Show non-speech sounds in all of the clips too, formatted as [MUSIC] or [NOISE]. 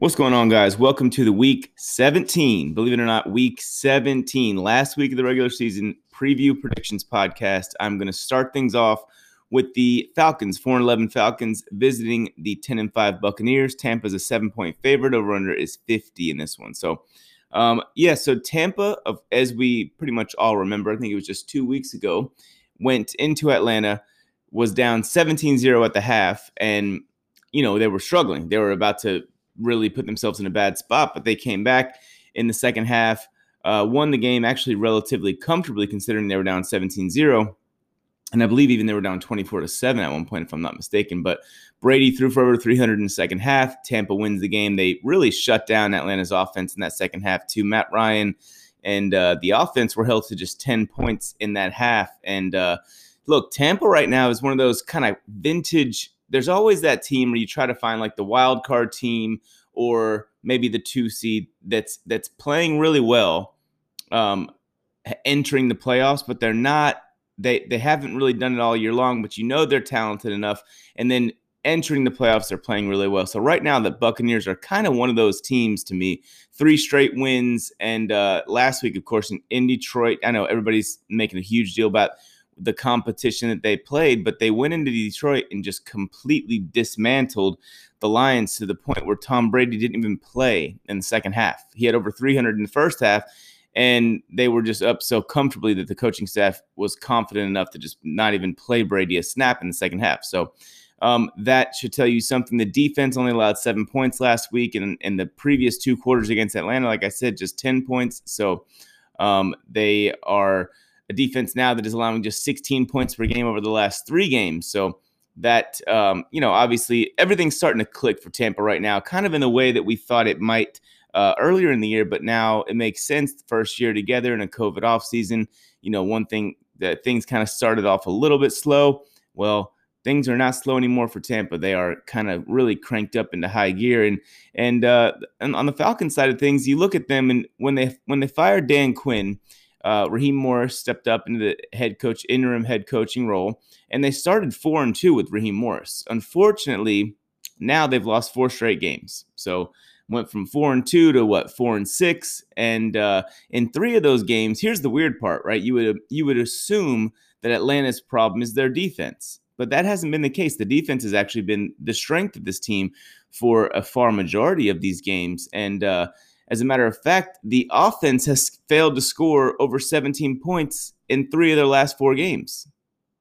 What's going on, guys? Welcome to the week 17. Believe it or not, week 17, last week of the regular season preview predictions podcast. I'm going to start things off with the Falcons, 4 11 Falcons visiting the 10 and 5 Buccaneers. Tampa's a seven point favorite. Over under is 50 in this one. So, um, yeah, so Tampa, of, as we pretty much all remember, I think it was just two weeks ago, went into Atlanta, was down 17 0 at the half, and you know, they were struggling. They were about to really put themselves in a bad spot, but they came back in the second half, uh, won the game actually relatively comfortably considering they were down 17 0. And I believe even they were down 24 to 7 at one point, if I'm not mistaken. But Brady threw for over 300 in the second half. Tampa wins the game. They really shut down Atlanta's offense in that second half, too. Matt Ryan and uh, the offense were held to just 10 points in that half. And uh, look, Tampa right now is one of those kind of vintage there's always that team where you try to find like the wild card team or maybe the two seed that's that's playing really well um, entering the playoffs, but they're not they they haven't really done it all year long, but you know they're talented enough. And then entering the playoffs, they're playing really well. So right now, the Buccaneers are kind of one of those teams to me. Three straight wins, and uh, last week, of course, in, in Detroit. I know everybody's making a huge deal about the competition that they played, but they went into Detroit and just completely dismantled the Lions to the point where Tom Brady didn't even play in the second half. He had over 300 in the first half, and they were just up so comfortably that the coaching staff was confident enough to just not even play Brady a snap in the second half. So um, that should tell you something. The defense only allowed seven points last week, and in the previous two quarters against Atlanta, like I said, just 10 points. So um, they are a defense now that is allowing just 16 points per game over the last three games. So that um, you know, obviously everything's starting to click for Tampa right now, kind of in the way that we thought it might uh, earlier in the year, but now it makes sense. First year together in a COVID off season, you know, one thing that things kind of started off a little bit slow. Well, things are not slow anymore for Tampa. They are kind of really cranked up into high gear. And and uh, and on the Falcons side of things, you look at them and when they when they fired Dan Quinn uh, Raheem Morris stepped up into the head coach, interim head coaching role, and they started four and two with Raheem Morris. Unfortunately, now they've lost four straight games. So went from four and two to what four and six, and uh, in three of those games, here's the weird part, right? You would you would assume that Atlanta's problem is their defense, but that hasn't been the case. The defense has actually been the strength of this team for a far majority of these games, and uh, as a matter of fact, the offense has failed to score over 17 points in three of their last four games.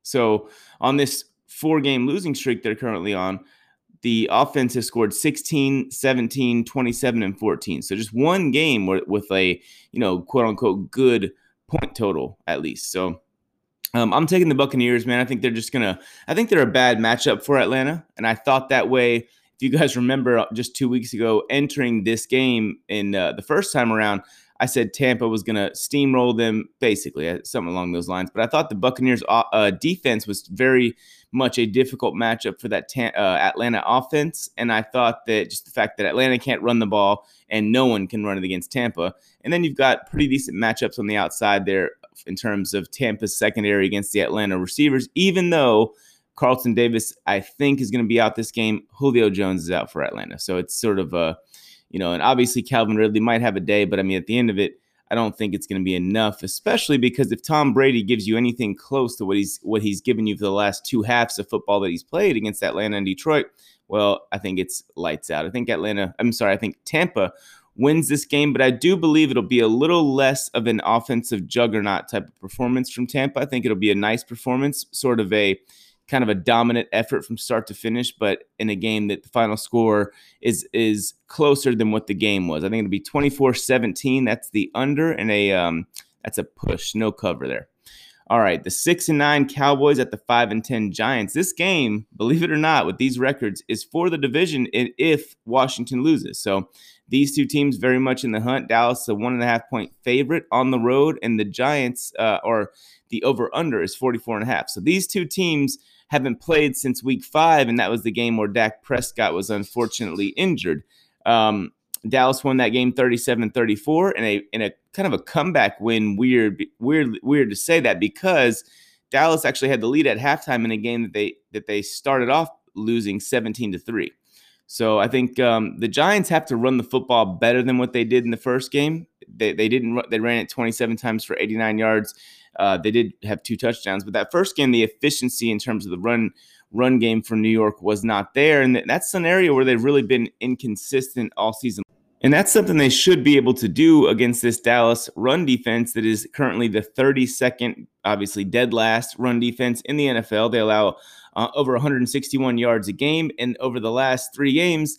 So, on this four game losing streak they're currently on, the offense has scored 16, 17, 27, and 14. So, just one game with a, you know, quote unquote good point total at least. So, um, I'm taking the Buccaneers, man. I think they're just gonna. I think they're a bad matchup for Atlanta, and I thought that way if you guys remember uh, just two weeks ago entering this game in uh, the first time around, I said Tampa was going to steamroll them, basically, uh, something along those lines. But I thought the Buccaneers' uh, defense was very much a difficult matchup for that ta- uh, Atlanta offense. And I thought that just the fact that Atlanta can't run the ball and no one can run it against Tampa. And then you've got pretty decent matchups on the outside there in terms of Tampa's secondary against the Atlanta receivers, even though Carlton Davis, I think, is going to be out this game. Julio Jones is out for Atlanta. So it's sort of a, you know, and obviously Calvin Ridley might have a day, but I mean, at the end of it, I don't think it's going to be enough, especially because if Tom Brady gives you anything close to what he's what he's given you for the last two halves of football that he's played against Atlanta and Detroit, well, I think it's lights out. I think Atlanta, I'm sorry, I think Tampa wins this game, but I do believe it'll be a little less of an offensive juggernaut type of performance from Tampa. I think it'll be a nice performance, sort of a kind of a dominant effort from start to finish, but in a game that the final score is is closer than what the game was. I think it'll be 24-17. That's the under and a um, that's a push, no cover there. All right, the six and nine Cowboys at the five and ten Giants. This game, believe it or not, with these records, is for the division if Washington loses. So these two teams very much in the hunt. Dallas, a one and a half point favorite on the road, and the Giants, uh, or the over under is 44 and a half. So these two teams haven't played since week five, and that was the game where Dak Prescott was unfortunately injured. Um, Dallas won that game 37-34 in a in a kind of a comeback win. Weird, weird, weird to say that because Dallas actually had the lead at halftime in a game that they that they started off losing 17 to 3. So I think um, the Giants have to run the football better than what they did in the first game. They, they didn't they ran it 27 times for 89 yards. Uh, they did have two touchdowns, but that first game, the efficiency in terms of the run run game for New York was not there, and that's an area where they've really been inconsistent all season. And that's something they should be able to do against this Dallas run defense that is currently the 32nd, obviously dead last run defense in the NFL. They allow uh, over 161 yards a game, and over the last three games,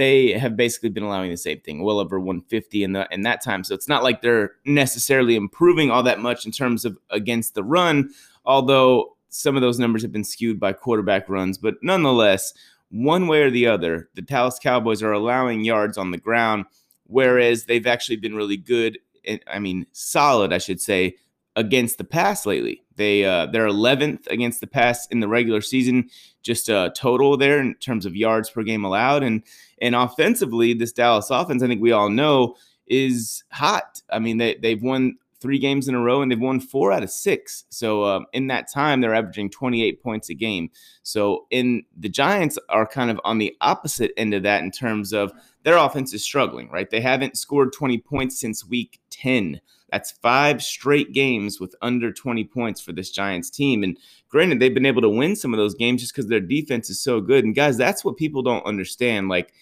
they have basically been allowing the same thing, well over 150 in the in that time. So it's not like they're necessarily improving all that much in terms of against the run, although some of those numbers have been skewed by quarterback runs. But nonetheless, one way or the other, the Dallas Cowboys are allowing yards on the ground, whereas they've actually been really good. Eh, I mean, solid, I should say, against the pass lately. They uh, they're 11th against the pass in the regular season, just a total there in terms of yards per game allowed, and and offensively, this Dallas offense, I think we all know, is hot. I mean, they they've won three games in a row, and they've won four out of six. So um, in that time, they're averaging 28 points a game. So in the Giants are kind of on the opposite end of that in terms of their offense is struggling. Right, they haven't scored 20 points since week 10. That's five straight games with under 20 points for this Giants team. And granted, they've been able to win some of those games just because their defense is so good. And guys, that's what people don't understand. Like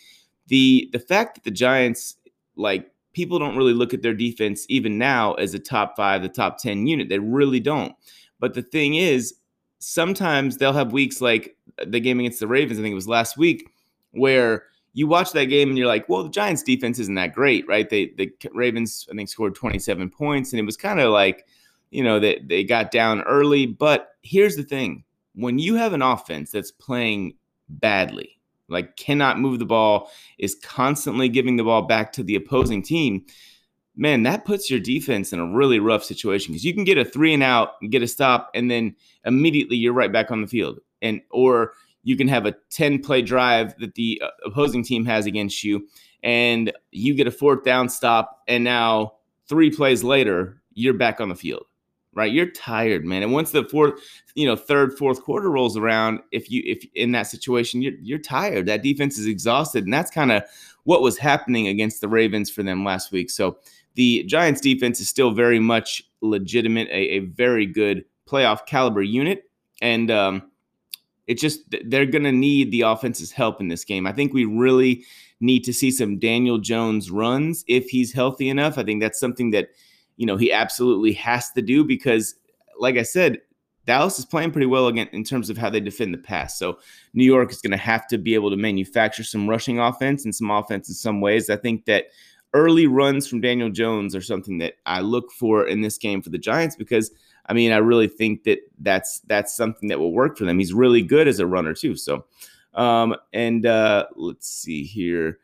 the the fact that the Giants like people don't really look at their defense even now as a top five, the top 10 unit. They really don't. But the thing is, sometimes they'll have weeks like the game against the Ravens, I think it was last week, where you watch that game and you're like, well, the Giants defense isn't that great, right? They the Ravens, I think, scored 27 points, and it was kind of like, you know, that they, they got down early. But here's the thing when you have an offense that's playing badly, like cannot move the ball, is constantly giving the ball back to the opposing team, man, that puts your defense in a really rough situation because you can get a three and out, and get a stop, and then immediately you're right back on the field. And or you can have a 10 play drive that the uh, opposing team has against you, and you get a fourth down stop, and now three plays later, you're back on the field right? You're tired, man. And once the fourth, you know, third, fourth quarter rolls around, if you if in that situation, you're you're tired. That defense is exhausted, and that's kind of what was happening against the Ravens for them last week. So the Giants defense is still very much legitimate, a, a very good playoff caliber unit, and um, it's just they're going to need the offense's help in this game. I think we really need to see some Daniel Jones runs if he's healthy enough. I think that's something that you know, he absolutely has to do because, like I said, Dallas is playing pretty well again in terms of how they defend the pass. So New York is going to have to be able to manufacture some rushing offense and some offense in some ways. I think that early runs from Daniel Jones are something that I look for in this game for the Giants because I mean I really think that that's that's something that will work for them. He's really good as a runner too. So um and uh let's see here.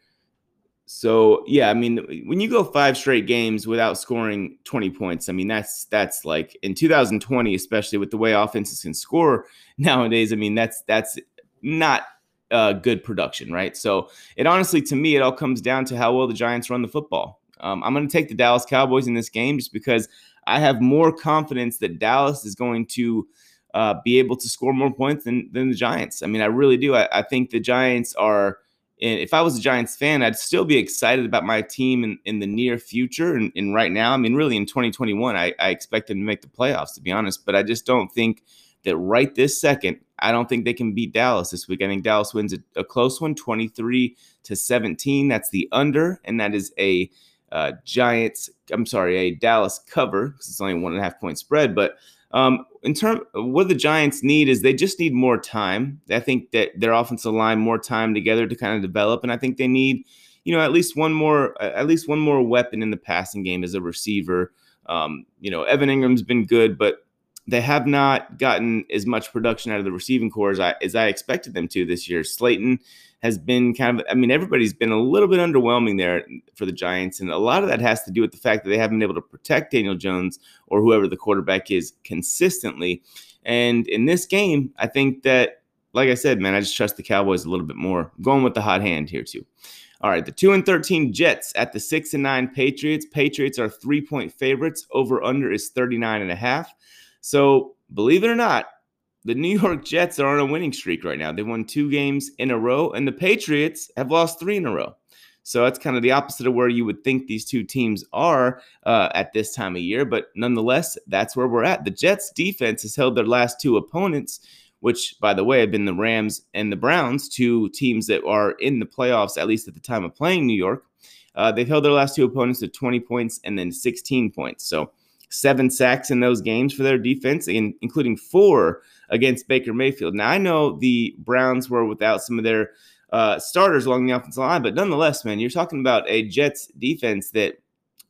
So yeah, I mean, when you go five straight games without scoring 20 points, I mean that's that's like in 2020, especially with the way offenses can score [LAUGHS] nowadays. I mean that's that's not uh, good production, right? So it honestly, to me, it all comes down to how well the Giants run the football. Um, I'm going to take the Dallas Cowboys in this game just because I have more confidence that Dallas is going to uh, be able to score more points than than the Giants. I mean, I really do. I, I think the Giants are and if I was a Giants fan, I'd still be excited about my team in, in the near future. And, and right now, I mean, really in 2021, I, I expect them to make the playoffs, to be honest. But I just don't think that right this second, I don't think they can beat Dallas this week. I think Dallas wins a, a close one, 23 to 17. That's the under, and that is a uh, Giants, I'm sorry, a Dallas cover because it's only one and a half point spread. But um, in terms, what the Giants need is they just need more time. I think that their offensive line more time together to kind of develop, and I think they need, you know, at least one more, at least one more weapon in the passing game as a receiver. Um, you know, Evan Engram's been good, but they have not gotten as much production out of the receiving corps as I, as I expected them to this year. Slayton has been kind of, I mean, everybody's been a little bit underwhelming there for the Giants. And a lot of that has to do with the fact that they haven't been able to protect Daniel Jones or whoever the quarterback is consistently. And in this game, I think that, like I said, man, I just trust the Cowboys a little bit more. Going with the hot hand here, too. All right, the 2 and 13 Jets at the 6 and 9 Patriots. Patriots are three point favorites. Over under is 39 and a half. So believe it or not, the New York Jets are on a winning streak right now. They won two games in a row, and the Patriots have lost three in a row. So that's kind of the opposite of where you would think these two teams are uh, at this time of year. But nonetheless, that's where we're at. The Jets defense has held their last two opponents, which, by the way, have been the Rams and the Browns, two teams that are in the playoffs, at least at the time of playing New York. Uh, they've held their last two opponents to 20 points and then 16 points. So seven sacks in those games for their defense, including four against Baker Mayfield. Now, I know the Browns were without some of their uh, starters along the offensive line. But nonetheless, man, you're talking about a Jets defense that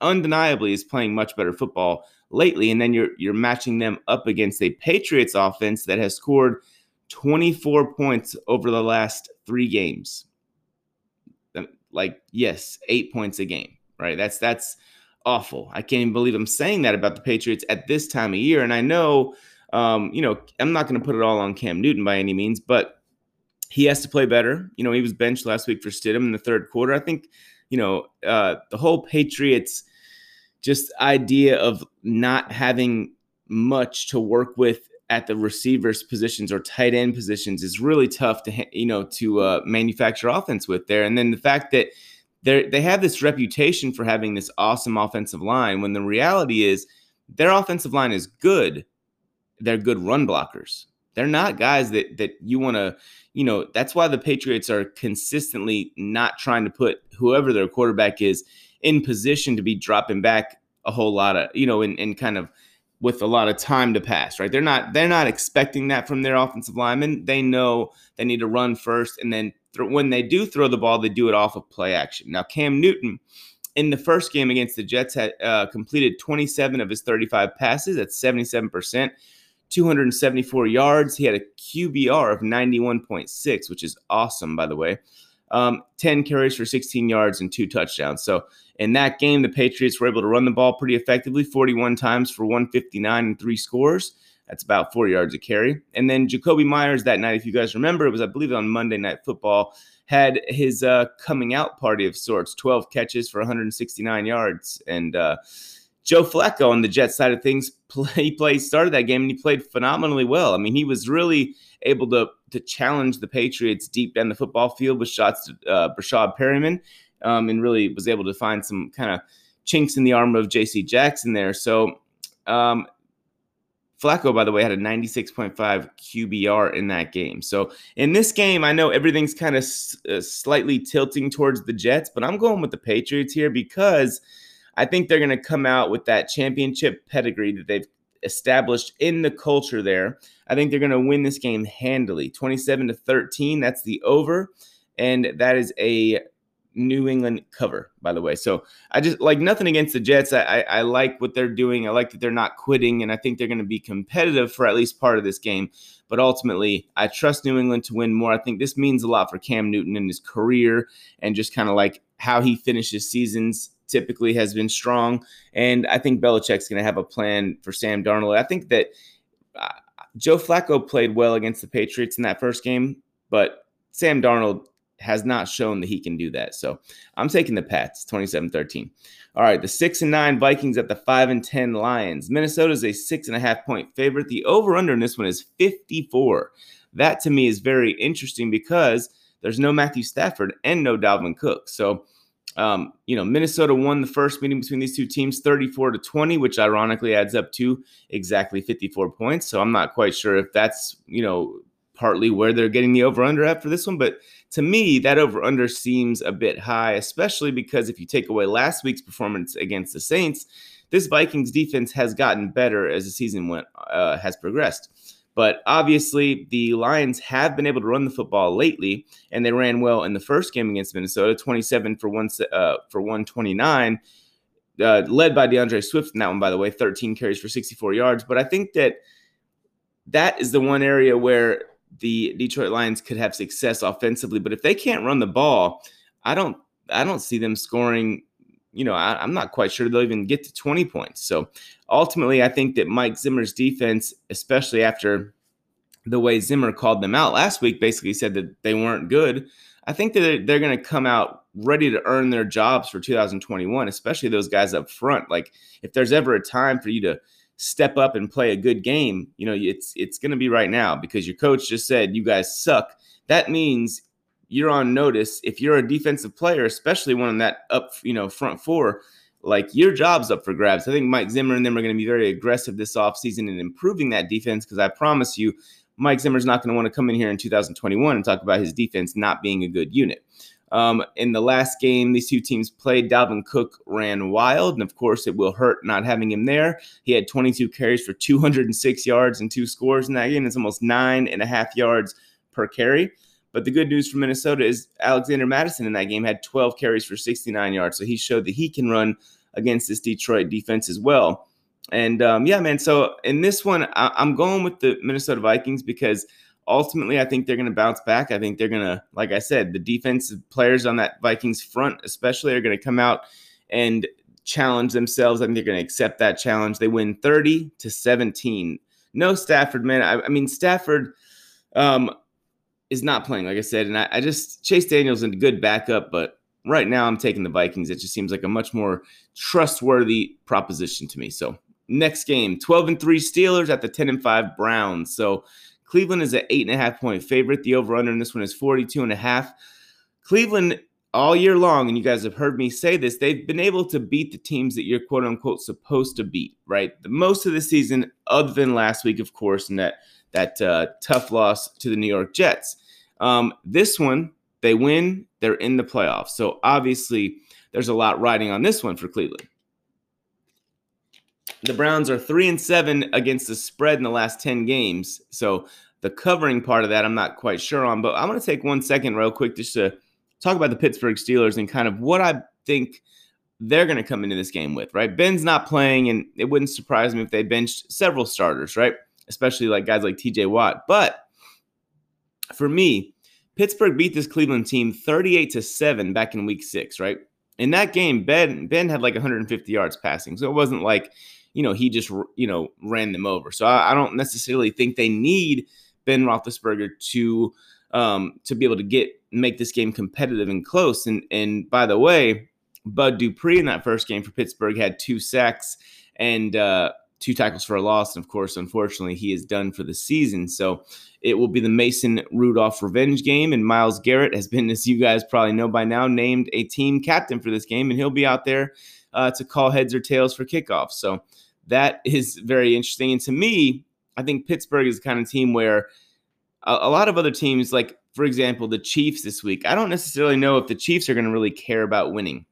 undeniably is playing much better football lately, and then you're you're matching them up against a Patriots offense that has scored 24 points over the last three games. Like, yes, eight points a game, right? That's that's awful. I can't even believe I'm saying that about the Patriots at this time of year. And I know, um, you know, I'm not going to put it all on Cam Newton by any means, but he has to play better. You know, he was benched last week for Stidham in the third quarter. I think, you know, uh, the whole Patriots just idea of not having much to work with at the receivers positions or tight end positions is really tough to you know to uh, manufacture offense with there. And then the fact that they they have this reputation for having this awesome offensive line when the reality is their offensive line is good. They're good run blockers. They're not guys that that you want to, you know, that's why the Patriots are consistently not trying to put whoever their quarterback is in position to be dropping back a whole lot of, you know, and, and kind of with a lot of time to pass, right? They're not they're not expecting that from their offensive linemen. They know they need to run first, and then th- when they do throw the ball, they do it off of play action. Now, Cam Newton in the first game against the Jets had uh, completed 27 of his 35 passes. That's 77 percent. 274 yards. He had a QBR of 91.6, which is awesome, by the way. Um, 10 carries for 16 yards and two touchdowns. So in that game, the Patriots were able to run the ball pretty effectively 41 times for 159 and three scores. That's about four yards a carry. And then Jakobi Meyers that night, if you guys remember, it was, I believe, on Monday Night Football, had his uh, coming out party of sorts 12 catches for 169 yards. And, uh, Joe Flacco on the Jets side of things, [LAUGHS] play, he played started that game and he played phenomenally well. I mean, he was really able to to challenge the Patriots deep down the football field with shots to uh, Breshad Perriman, um, and really was able to find some kind of chinks in the armor of J.C. Jackson there. So. Um, Flacco, by the way, had a 96.5 QBR in that game. So in this game, I know everything's kind of s- uh, slightly tilting towards the Jets, but I'm going with the Patriots here because – I think they're going to come out with that championship pedigree that they've established in the culture there. I think they're going to win this game handily 27 to 13. That's the over. And that is a New England cover, by the way. So I just like nothing against the Jets. I, I, I like what they're doing. I like that they're not quitting, and I think they're going to be competitive for at least part of this game. But ultimately, I trust New England to win more. I think this means a lot for Cam Newton and his career and just kind of like how he finishes seasons typically has been strong. And I think Belichick's going to have a plan for Sam Darnold. I think that uh, Joe Flacco played well against the Patriots in that first game, but Sam Darnold has not shown that he can do that. So I'm taking the Pats 27 13. All right, the six and nine Vikings at the five and 10 Lions. Minnesota is a six and a half point favorite. The over under in this one is 54. That to me is very interesting because there's no Matthew Stafford and no Dalvin Cook. So um, you know, Minnesota won the first meeting between these two teams 34 to 20, which ironically adds up to exactly 54 points. So I'm not quite sure if that's, you know, partly where they're getting the over under at for this one. But to me, that over under seems a bit high, especially because if you take away last week's performance against the Saints, this Vikings defense has gotten better as the season went uh, has progressed. But obviously, the Lions have been able to run the football lately, and they ran well in the first game against Minnesota, 27 for one uh, for 129, uh, led by D'Andre Swift in that one, by the way, 13 carries for 64 yards. But I think that that is the one area where the Detroit Lions could have success offensively. But if they can't run the ball, I don't I don't see them scoring you know, I, am not quite sure they'll even get to 20 points. So ultimately, I think that Mike Zimmer's defense, especially after the way Zimmer called them out last week, basically said that they weren't good. I think that they're, they're going to come out ready to earn their jobs for 2021, especially those guys up front. Like, if there's ever a time for you to step up and play a good game, you know, it's it's going to be right now because your coach just said you guys suck. That means you're on notice if you're a defensive player, especially one in that up, you know, front four, like your job's up for grabs. I think Mike Zimmer and them are going to be very aggressive this offseason in improving that defense because I promise you, Mike Zimmer's not going to want to come in here in 2021 and talk about his defense not being a good unit. Um, in the last game, these two teams played. Dalvin Cook ran wild, and of course, it will hurt not having him there. He had 22 carries for 206 yards and two scores in that game. It's almost nine and a half yards per carry. But the good news for Minnesota is Alexander Mattison in that game had 12 carries for 69 yards. So he showed that he can run against this Detroit defense as well. And um, yeah, man. So in this one, I- I'm going with the Minnesota Vikings because ultimately I think they're going to bounce back. I think they're going to, like I said, the defensive players on that Vikings front, especially, are going to come out and challenge themselves. I think they're going to accept that challenge. They win 30 to 17. No Stafford, man. I, I mean, Stafford. Um, is not playing, like I said. And I, I just Chase Daniels a good backup, but right now I'm taking the Vikings. It just seems like a much more trustworthy proposition to me. So next game, 12 and 3 Steelers at the 10 and 5 Browns. So Cleveland is an eight and a half point favorite. The over-under in this one is 42 and a half. Cleveland all year long, and you guys have heard me say this, they've been able to beat the teams that you're quote unquote supposed to beat, right? The most of the season, other than last week, of course, and that that uh, tough loss to the New York Jets. Um, this one, they win, they're in the playoffs. So obviously, there's a lot riding on this one for Cleveland. The Browns are three and seven against the spread in the last 10 games. So the covering part of that, I'm not quite sure on. But I want to take one second, real quick, just to talk about the Pittsburgh Steelers and kind of what I think they're going to come into this game with, right? Ben's not playing, and it wouldn't surprise me if they benched several starters, right? Especially like guys like TJ Watt. But for me, Pittsburgh beat this Cleveland team 38 to 7 back in week six, right? In that game, Ben Ben had like 150 yards passing. So it wasn't like, you know, he just, you know, ran them over. So I, I don't necessarily think they need Ben Roethlisberger to um, to be able to get make this game competitive and close. And and by the way, Bud Dupree in that first game for Pittsburgh had two sacks and uh, two tackles for a loss. And of course, unfortunately, he is done for the season. So it will be the Mason Rudolph revenge game. And Myles Garrett has been, as you guys probably know by now, named a team captain for this game. And he'll be out there uh, to call heads or tails for kickoff. So that is very interesting. And to me, I think Pittsburgh is the kind of team where a, a lot of other teams, like, for example, the Chiefs this week, I don't necessarily know if the Chiefs are going to really care about winning.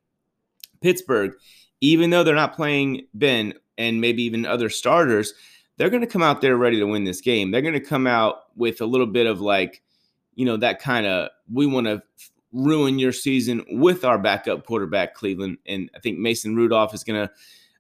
Pittsburgh, even though they're not playing Ben and maybe even other starters, they're going to come out there ready to win this game. They're going to come out with a little bit of like, you know, that kind of we want to ruin your season with our backup quarterback, Cleveland. And I think Mason Rudolph is going to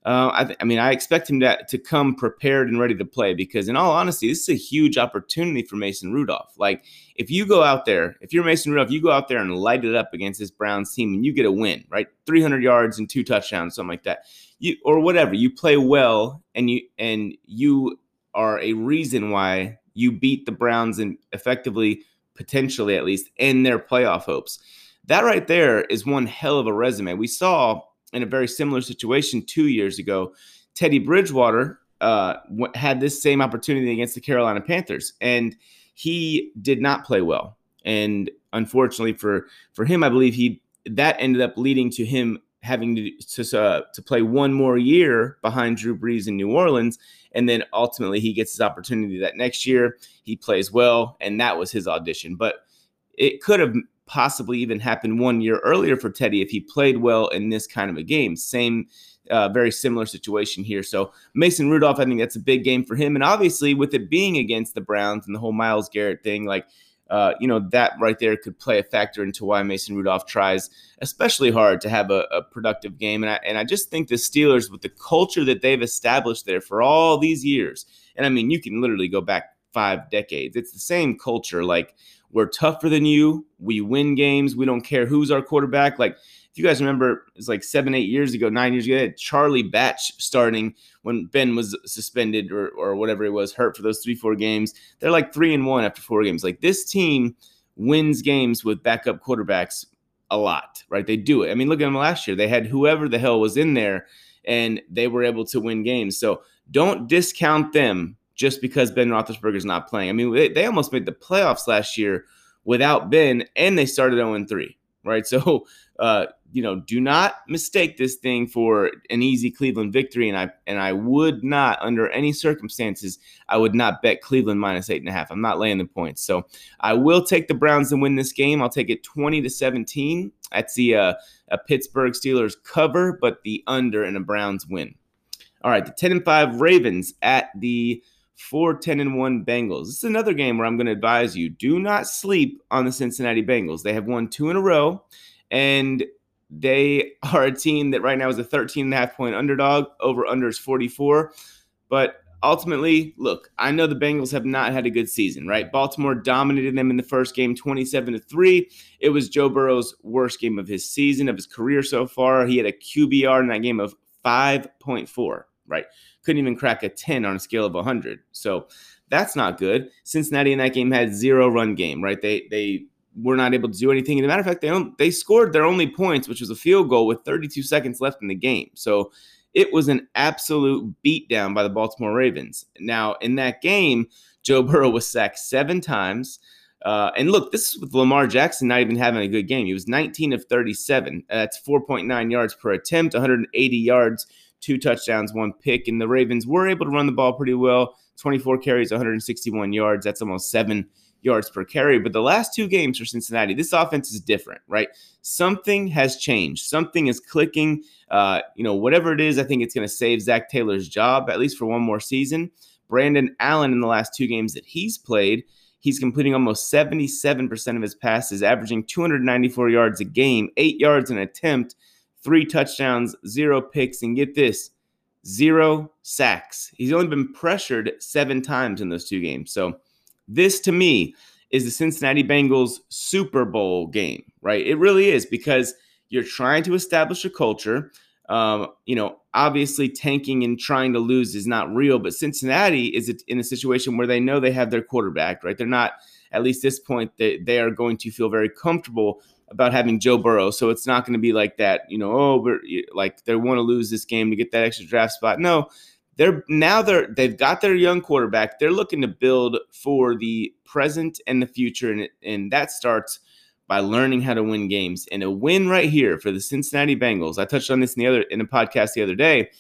uh, I, th- I, mean, I expect him to, to come prepared and ready to play because, in all honesty, this is a huge opportunity for Mason Rudolph. Like, if you go out there, if you're Mason Rudolph, you go out there and light it up against this Browns team and you get a win, right? 300 yards and two touchdowns, something like that. You or whatever. You play well and you and you are a reason why you beat the Browns and effectively, potentially at least, end their playoff hopes. That right there is one hell of a resume. We saw in a very similar situation two years ago. Teddy Bridgewater uh, had this same opportunity against the Carolina Panthers, and he did not play well. And unfortunately for for him, I believe he that ended up leading to him having to to, uh, to play one more year behind Drew Brees in New Orleans, and then ultimately he gets his opportunity that next year. He plays well, and that was his audition. But it could have possibly even happened one year earlier for Teddy if he played well in this kind of a game. Same, uh, very similar situation here. So Mason Rudolph, I think that's a big game for him. And obviously, with it being against the Browns and the whole Myles Garrett thing, like, uh, you know, that right there could play a factor into why Mason Rudolph tries especially hard to have a, a productive game. And I, and I just think the Steelers, with the culture that they've established there for all these years, and I mean, you can literally go back five decades, it's the same culture. Like, we're tougher than you. We win games. We don't care who's our quarterback. Like, if you guys remember, it's like seven, eight years ago, nine years ago, Charlie Batch starting when Ben was suspended or, or whatever it was, hurt for those three, four games. They're like three and one after four games. Like, this team wins games with backup quarterbacks a lot, right? They do it. I mean, look at them last year. They had whoever the hell was in there and they were able to win games. So don't discount them just because Ben Roethlisberger is not playing. I mean, they, they almost made the playoffs last year without Ben, and they started 0 3, right? [LAUGHS] So, uh, you know, do not mistake this thing for an easy Cleveland victory. And I and I would not, under any circumstances, I would not bet Cleveland minus eight and a half. I'm not laying the points. So I will take the Browns to win this game. I'll take it 20 to 17. That's the uh, a Pittsburgh Steelers cover, but the under and a Browns win. All right, the 10 and 5 Ravens at the 4 10 and 1 Bengals. This is another game where I'm going to advise you do not sleep on the Cincinnati Bengals. They have won two in a row, and they [LAUGHS] are a team that right now is a 13 and a half point underdog. Over under is 44. But ultimately, look, I know the Bengals have not had a good season, right? Baltimore dominated them in the first game 27 to 3. It was Joe Burrow's worst game of his season, of his career so far. He had a QBR in that game of 5.4, right? Couldn't even crack a 10 on a scale of 100. So that's not good. Cincinnati in that game had zero run game, right? They they were not able to do anything. As a matter of fact, they they scored their only points, which was a field goal with 32 seconds left in the game. So it was an absolute beatdown by the Baltimore Ravens. Now, in that game, Joe [LAUGHS] Burrow was sacked seven times. Uh, and look, this is with Lamar Jackson not even having a good game. He was 19 of 37. That's 4.9 yards per attempt, 180 yards, two touchdowns, one pick. And the Ravens were able to run the ball pretty well 24 carries, 161 yards. That's almost seven yards per carry. But the last two games for Cincinnati, this offense is different, right? Something has changed. Something is clicking. Uh, you know, whatever it is, I think it's going to save Zac Taylor's job, at least for one more season. Brandon Allen, in the last two games that he's played, he's completing almost 77% of his passes, averaging 294 yards a game, eight yards an attempt, three touchdowns, zero picks. And get this, zero sacks. He's only been pressured seven times in those two games. So, this to me is the Cincinnati Bengals Super Bowl game, right? It really is because you're trying to establish a culture. Um, you know, obviously tanking and trying to lose is not real, but Cincinnati is in a situation where they know they have their quarterback, right? They're not, at least this point, they, they are going to feel very comfortable about having Joe Burrow. So it's not going to be like that, you know, oh, we're like they want to lose this game to get that extra draft spot. No, they're now they're they've got their young quarterback. They're looking to build for the present and the future, and and that starts by learning how to win games. And a win right here for the Cincinnati Bengals. I touched on this in the other in a podcast the other day.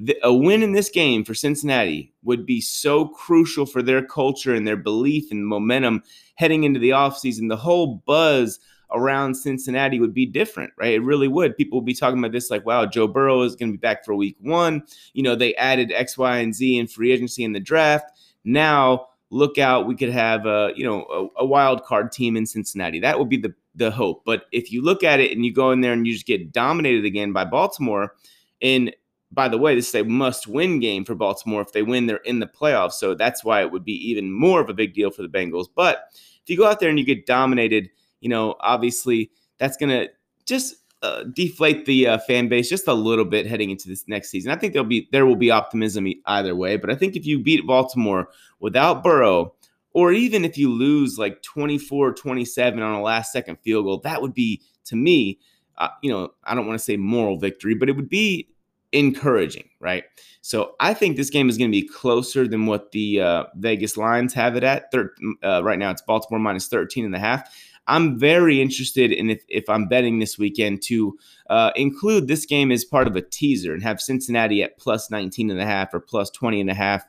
The, a win in this game for Cincinnati would be so crucial for their culture and their belief and momentum heading into the offseason. The whole buzz around Cincinnati would be different, right? It really would. People would be talking about this like, wow, Joe Burrow is going to be back for week one. You know, they added X, Y, and Z in free agency in the draft. Now, look out, we could have a, you know, a, a wild card team in Cincinnati. That would be the the hope. But if you look at it and you go in there and you just get dominated again by Baltimore, and by the way, this is a must win game for Baltimore. If they win, they're in the playoffs. So that's why it would be even more of a big deal for the Bengals. But if you go out there and you get dominated, you know, obviously that's going to just uh, deflate the uh, fan base just a little bit heading into this next season. I think there'll be there will be optimism either way, but I think if you beat Baltimore without Burrow, or even if you lose like 24-27 on a last second field goal, that would be to me, uh, you know, I don't want to say moral victory, but it would be encouraging, right? So I think this game is going to be closer than what the uh, Vegas lines have it at. Thir- uh, right now, it's Baltimore minus 13 and a half. I'm very interested in if, if I'm betting this weekend to uh, include this game as part of a teaser and have Cincinnati at plus 19 and a half or plus 20 and a half.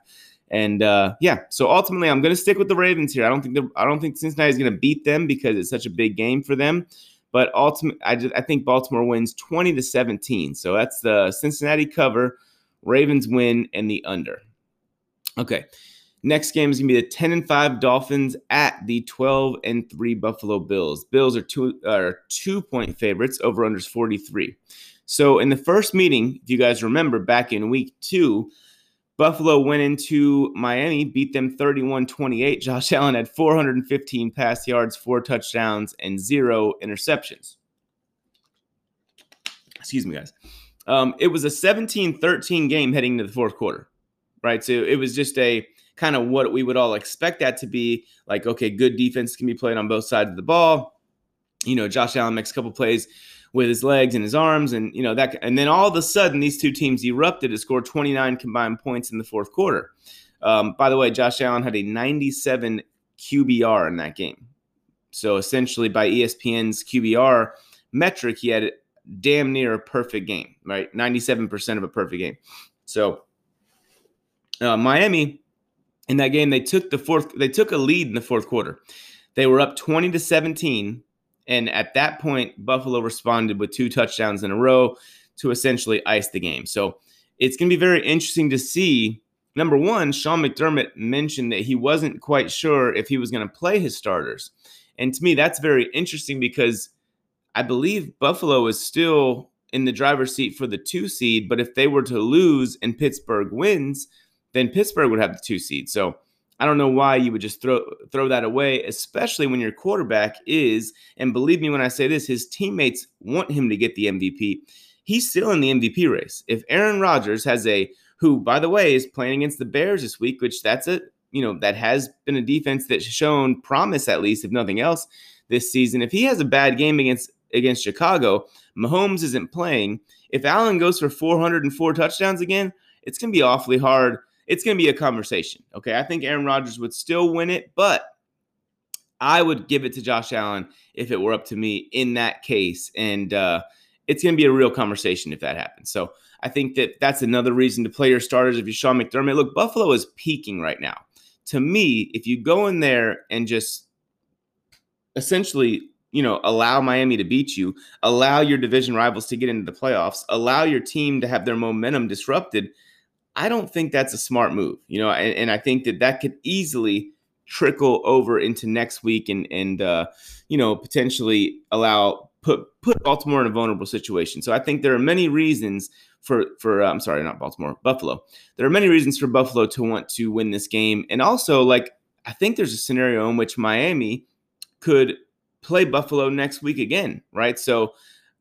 And uh, yeah, so ultimately, I'm going to stick with the Ravens here. I don't think the, I don't think Cincinnati is going to beat them because it's such a big game for them. But ultimately, I, just, I think Baltimore wins 20 to 17. So that's the Cincinnati cover, Ravens win, and the under. Okay. Next game is gonna be the 10 and 5 Dolphins at the 12 and 3 Buffalo Bills. Bills are two are two point favorites, over unders 43. So in the first meeting, if you guys remember back in week two, Buffalo went into Miami, beat them 31 28. Josh [LAUGHS] Allen had 415 pass yards, four touchdowns, and zero interceptions. Excuse me, guys. Um, it was a 17 13 game heading into the fourth quarter, right? So it was just a kind of what we would all expect that to be. Like, okay, good defense can be played on both sides of the ball. You know, Josh Allen makes a couple plays with his legs and his arms, and you know that. And then all of a sudden, these two teams erupted to score 29 combined points in the fourth quarter. Um, by the way, Josh Allen had a 97 QBR in that game. So essentially, by ESPN's QBR metric, he had a damn near a perfect game, right? 97% of a perfect game. So uh, Miami in that game, they took the fourth, they took a lead in the fourth quarter. They were up 20 to 17. And at that point, Buffalo responded with two touchdowns in a row to essentially ice the game. So it's going to be very interesting to see. Number one, Sean McDermott mentioned that he wasn't quite sure if he was going to play his starters. And to me, that's very interesting because I believe Buffalo is still in the driver's seat for the two seed. But if they were to lose and Pittsburgh wins, then Pittsburgh would have the two seed. So I don't know why you would just throw throw that away, especially when your quarterback is, and believe me when I say this, his teammates want him to get the MVP. He's still in the MVP race. If Aaron Rodgers has a who, by the way, is playing against the Bears this week, which that's a you know that has been a defense that's shown promise at least, if nothing else, this season. If he has a bad game against against Chicago, Mahomes isn't playing. If Allen goes for 404 touchdowns again, it's going to be awfully hard it's going to be a conversation. Okay. I think Aaron Rodgers would still win it, but I would give it to Josh Allen if it were up to me in that case. And uh, it's going to be a real conversation if that happens. So I think that that's another reason to play your starters if you're Sean McDermott. Look, Buffalo is peaking right now. To me, if you go in there and just essentially you know, allow Miami to beat you, allow your division rivals to get into the playoffs, allow your team to have their momentum disrupted, I don't think that's a smart move, you know, and, and I think that that could easily trickle over into next week and and uh, you know potentially allow put put Baltimore in a vulnerable situation. So I think there are many reasons for for uh, I'm sorry, not Baltimore, Buffalo. There are many reasons for Buffalo to want to win this game, and also like I think there's a scenario in which Miami could play Buffalo next week again, right? So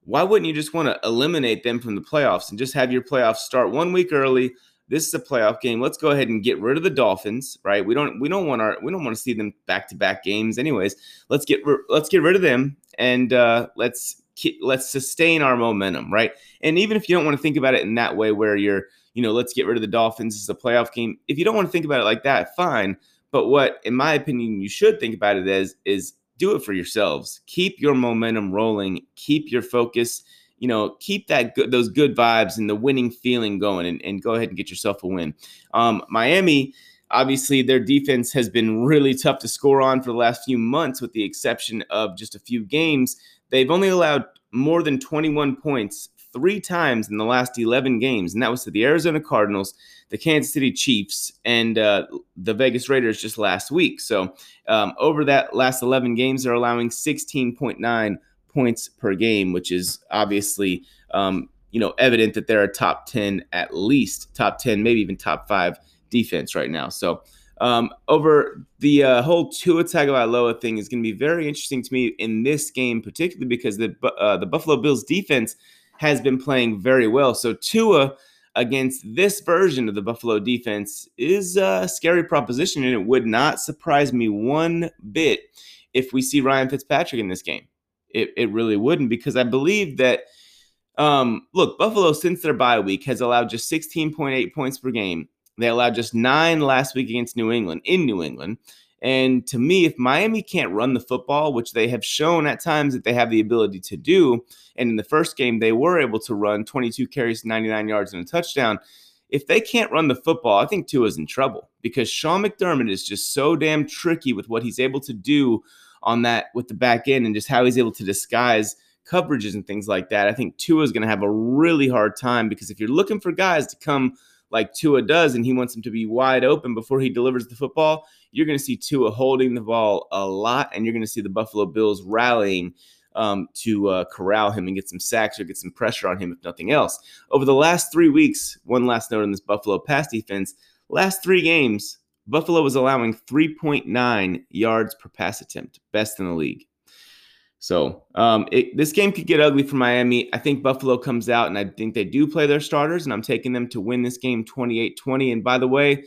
why wouldn't you just want to eliminate them from the playoffs and just have your playoffs start one week early? This is a playoff game. Let's go ahead and get rid of the Dolphins, right? We don't we don't want our we don't want to see them back to back games, anyways. Let's get let's get rid of them and uh, let's let's sustain our momentum, right? And even if you don't want to think about it in that way, where you're you know let's get rid of the Dolphins this is a playoff game. If you don't want to think about it like that, fine. But what, in my opinion, you should think about it as is do it for yourselves. Keep your momentum rolling. Keep your focus you know, keep that good, those good vibes and the winning feeling going, and, and go ahead and get yourself a win. Um, Miami, obviously, their defense has been really tough to score on for the last few months, with the exception of just a few games. They've only allowed more than 21 points three times in the last 11 games, and that was to the Arizona Cardinals, the Kansas City Chiefs, and uh, the Vegas Raiders just last week. So, um, over that last 11 games, they're allowing 16.9 points per game, which is obviously um, you know evident that they're a top 10 at least top 10 maybe even top 5 defense right now so um, over the uh, whole Tua Tagovailoa thing is going to be very interesting to me in this game, particularly because the uh, the Buffalo Bills defense has been playing very well. So Tua against this version of the Buffalo defense is a scary proposition, and it would not surprise me one bit if we see Ryan Fitzpatrick in this game it, it really wouldn't because I believe that um, look, Buffalo since their bye week has allowed just 16.8 points per game. They allowed just nine last week against New England in New England. And to me, if Miami can't run the football, which they have shown at times that they have the ability to do, and in the first game they were able to run 22 carries, 99 yards, and a touchdown. If they can't run the football, I think Tua's in trouble because Sean McDermott is just so damn tricky with what he's able to do on that with the back end and just how he's able to disguise coverages and things like that. I think Tua is going to have a really hard time because if you're looking for guys to come like Tua does and he wants them to be wide open before he delivers the football, you're going to see Tua holding the ball a lot and you're going to see the Buffalo Bills rallying um, to uh, corral him and get some sacks or get some pressure on him, if nothing else. Over the last three weeks, one last note on this Buffalo pass defense, last three games, Buffalo was allowing 3.9 yards per pass attempt, best in the league. So um, it, this game could get ugly for Miami. I think Buffalo comes out, and I think they do play their starters, and I'm taking them to win this game 28 20. And by the way,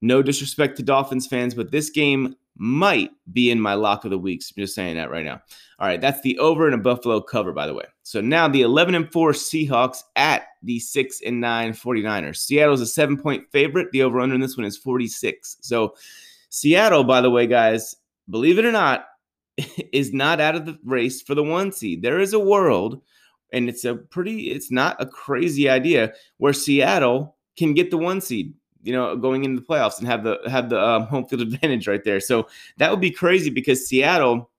no disrespect to Dolphins fans, but this game might be in my lock of the weeks. I'm just saying that right now. All right, that's the over and a Buffalo cover, by the way. So now the 11 and 4 Seahawks at the 6 and 9 49ers. Seattle's a seven point favorite. The over under in this one is 46. So Seattle, by the way, guys, believe it or not, [LAUGHS] is not out of the race for the one seed. There is a world, and it's a pretty, it's not a crazy idea where Seattle can get the one seed you know, going into the playoffs and have the have the um, home field [LAUGHS] advantage right there. So that would be crazy because Seattle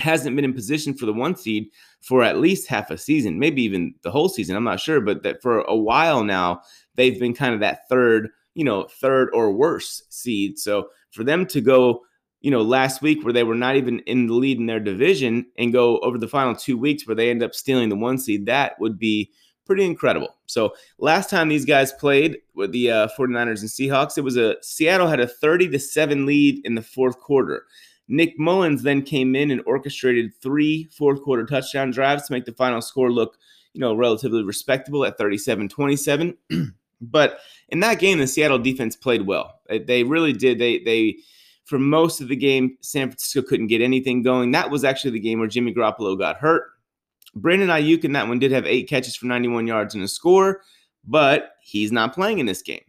hasn't been in position for the one seed for at least half a season, maybe even the whole season. I'm not sure, but that for a while now they've been kind of that third, you know, third or worse seed. So for them to go, you know, last week where they were not even in the lead in their division and go over the final two weeks where they end up stealing the one seed, that would be pretty incredible. So last time these guys played with the uh, 49ers and Seahawks, it was a Seattle had a 30 to 7 lead in the fourth quarter. Nick Mullens then came in and orchestrated three fourth quarter touchdown drives to make the final score look, you know, relatively respectable at 37-27. [CLEARS THROAT] but in that game, the Seattle defense played well. They really did. They they for most of the game, San Francisco couldn't get anything going. That was actually the game where Jimmy Garoppolo got hurt. Brandon Aiyuk in that one did have eight catches for 91 yards and a score, but he's not playing in this game.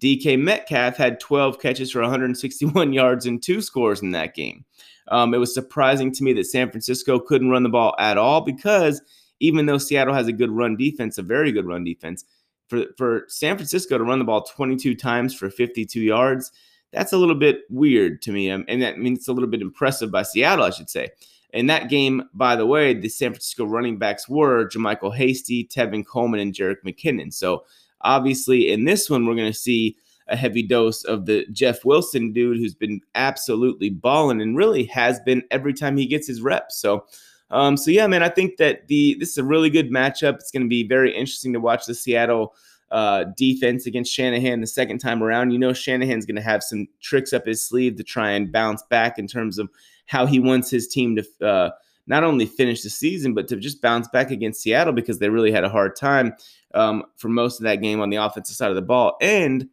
DK Metcalf had 12 catches for 161 [LAUGHS] yards and two scores in that game. Um, it was surprising to me that San Francisco couldn't run the ball at all because even though Seattle has a good run defense, a very good run defense, for, for San Francisco to run the ball 22 times for 52 yards, that's a little bit weird to me. Um, and that means it's a little bit impressive by Seattle, I should say. In that game, by the way, the San Francisco running backs were JaMycal Hasty, Tevin Coleman, and Jerick McKinnon. So obviously, in this one, we're going to see a heavy dose of the Jeff Wilson dude who's been absolutely balling and really has been every time he gets his reps. So, um, so yeah, man, I think that the this is a really good matchup. It's going to be very interesting to watch the Seattle uh, defense against Shanahan the second time around. You know, Shanahan's going to have some tricks up his sleeve to try and bounce back in terms of how he wants his team to uh, not only finish the season, but to just bounce back against Seattle because they really had a hard time um, for most of that game on the offensive side of the ball. And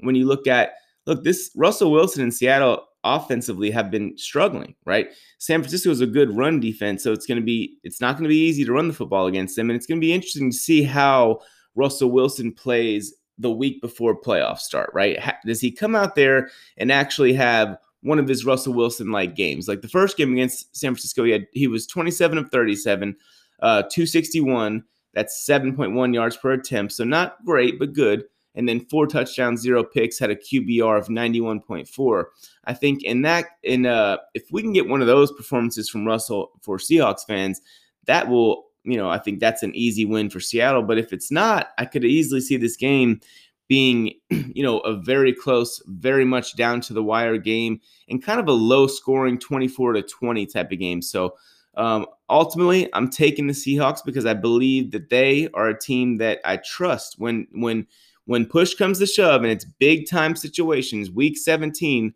when you look at, look, this Russell Wilson in Seattle offensively have been struggling, right? San Francisco is a good run defense, so it's going to be, it's not going to be easy to run the football against them. And it's going to be interesting to see how Russell Wilson plays the week before playoffs start, right? Does he come out there and actually have one of his Russell Wilson like games. Like the first game against San Francisco, he had he was 27 of 37, uh, 261. That's 7.1 yards per attempt. So not great, but good. And then four touchdowns, zero picks, had a QBR of 91.4. I think in that, in uh, if we can get one of those performances from Russell for Seahawks fans, that will, you know, I think that's an easy win for Seattle. But if it's not, I could easily see this game being, [CLEARS THROAT] you know, a very close, very much down to the wire game and kind of a low scoring 24 to 20 type of game. So um, ultimately, I'm taking the Seahawks because I believe that they are a team that I trust when when when push comes to shove and it's big time situations, week 17,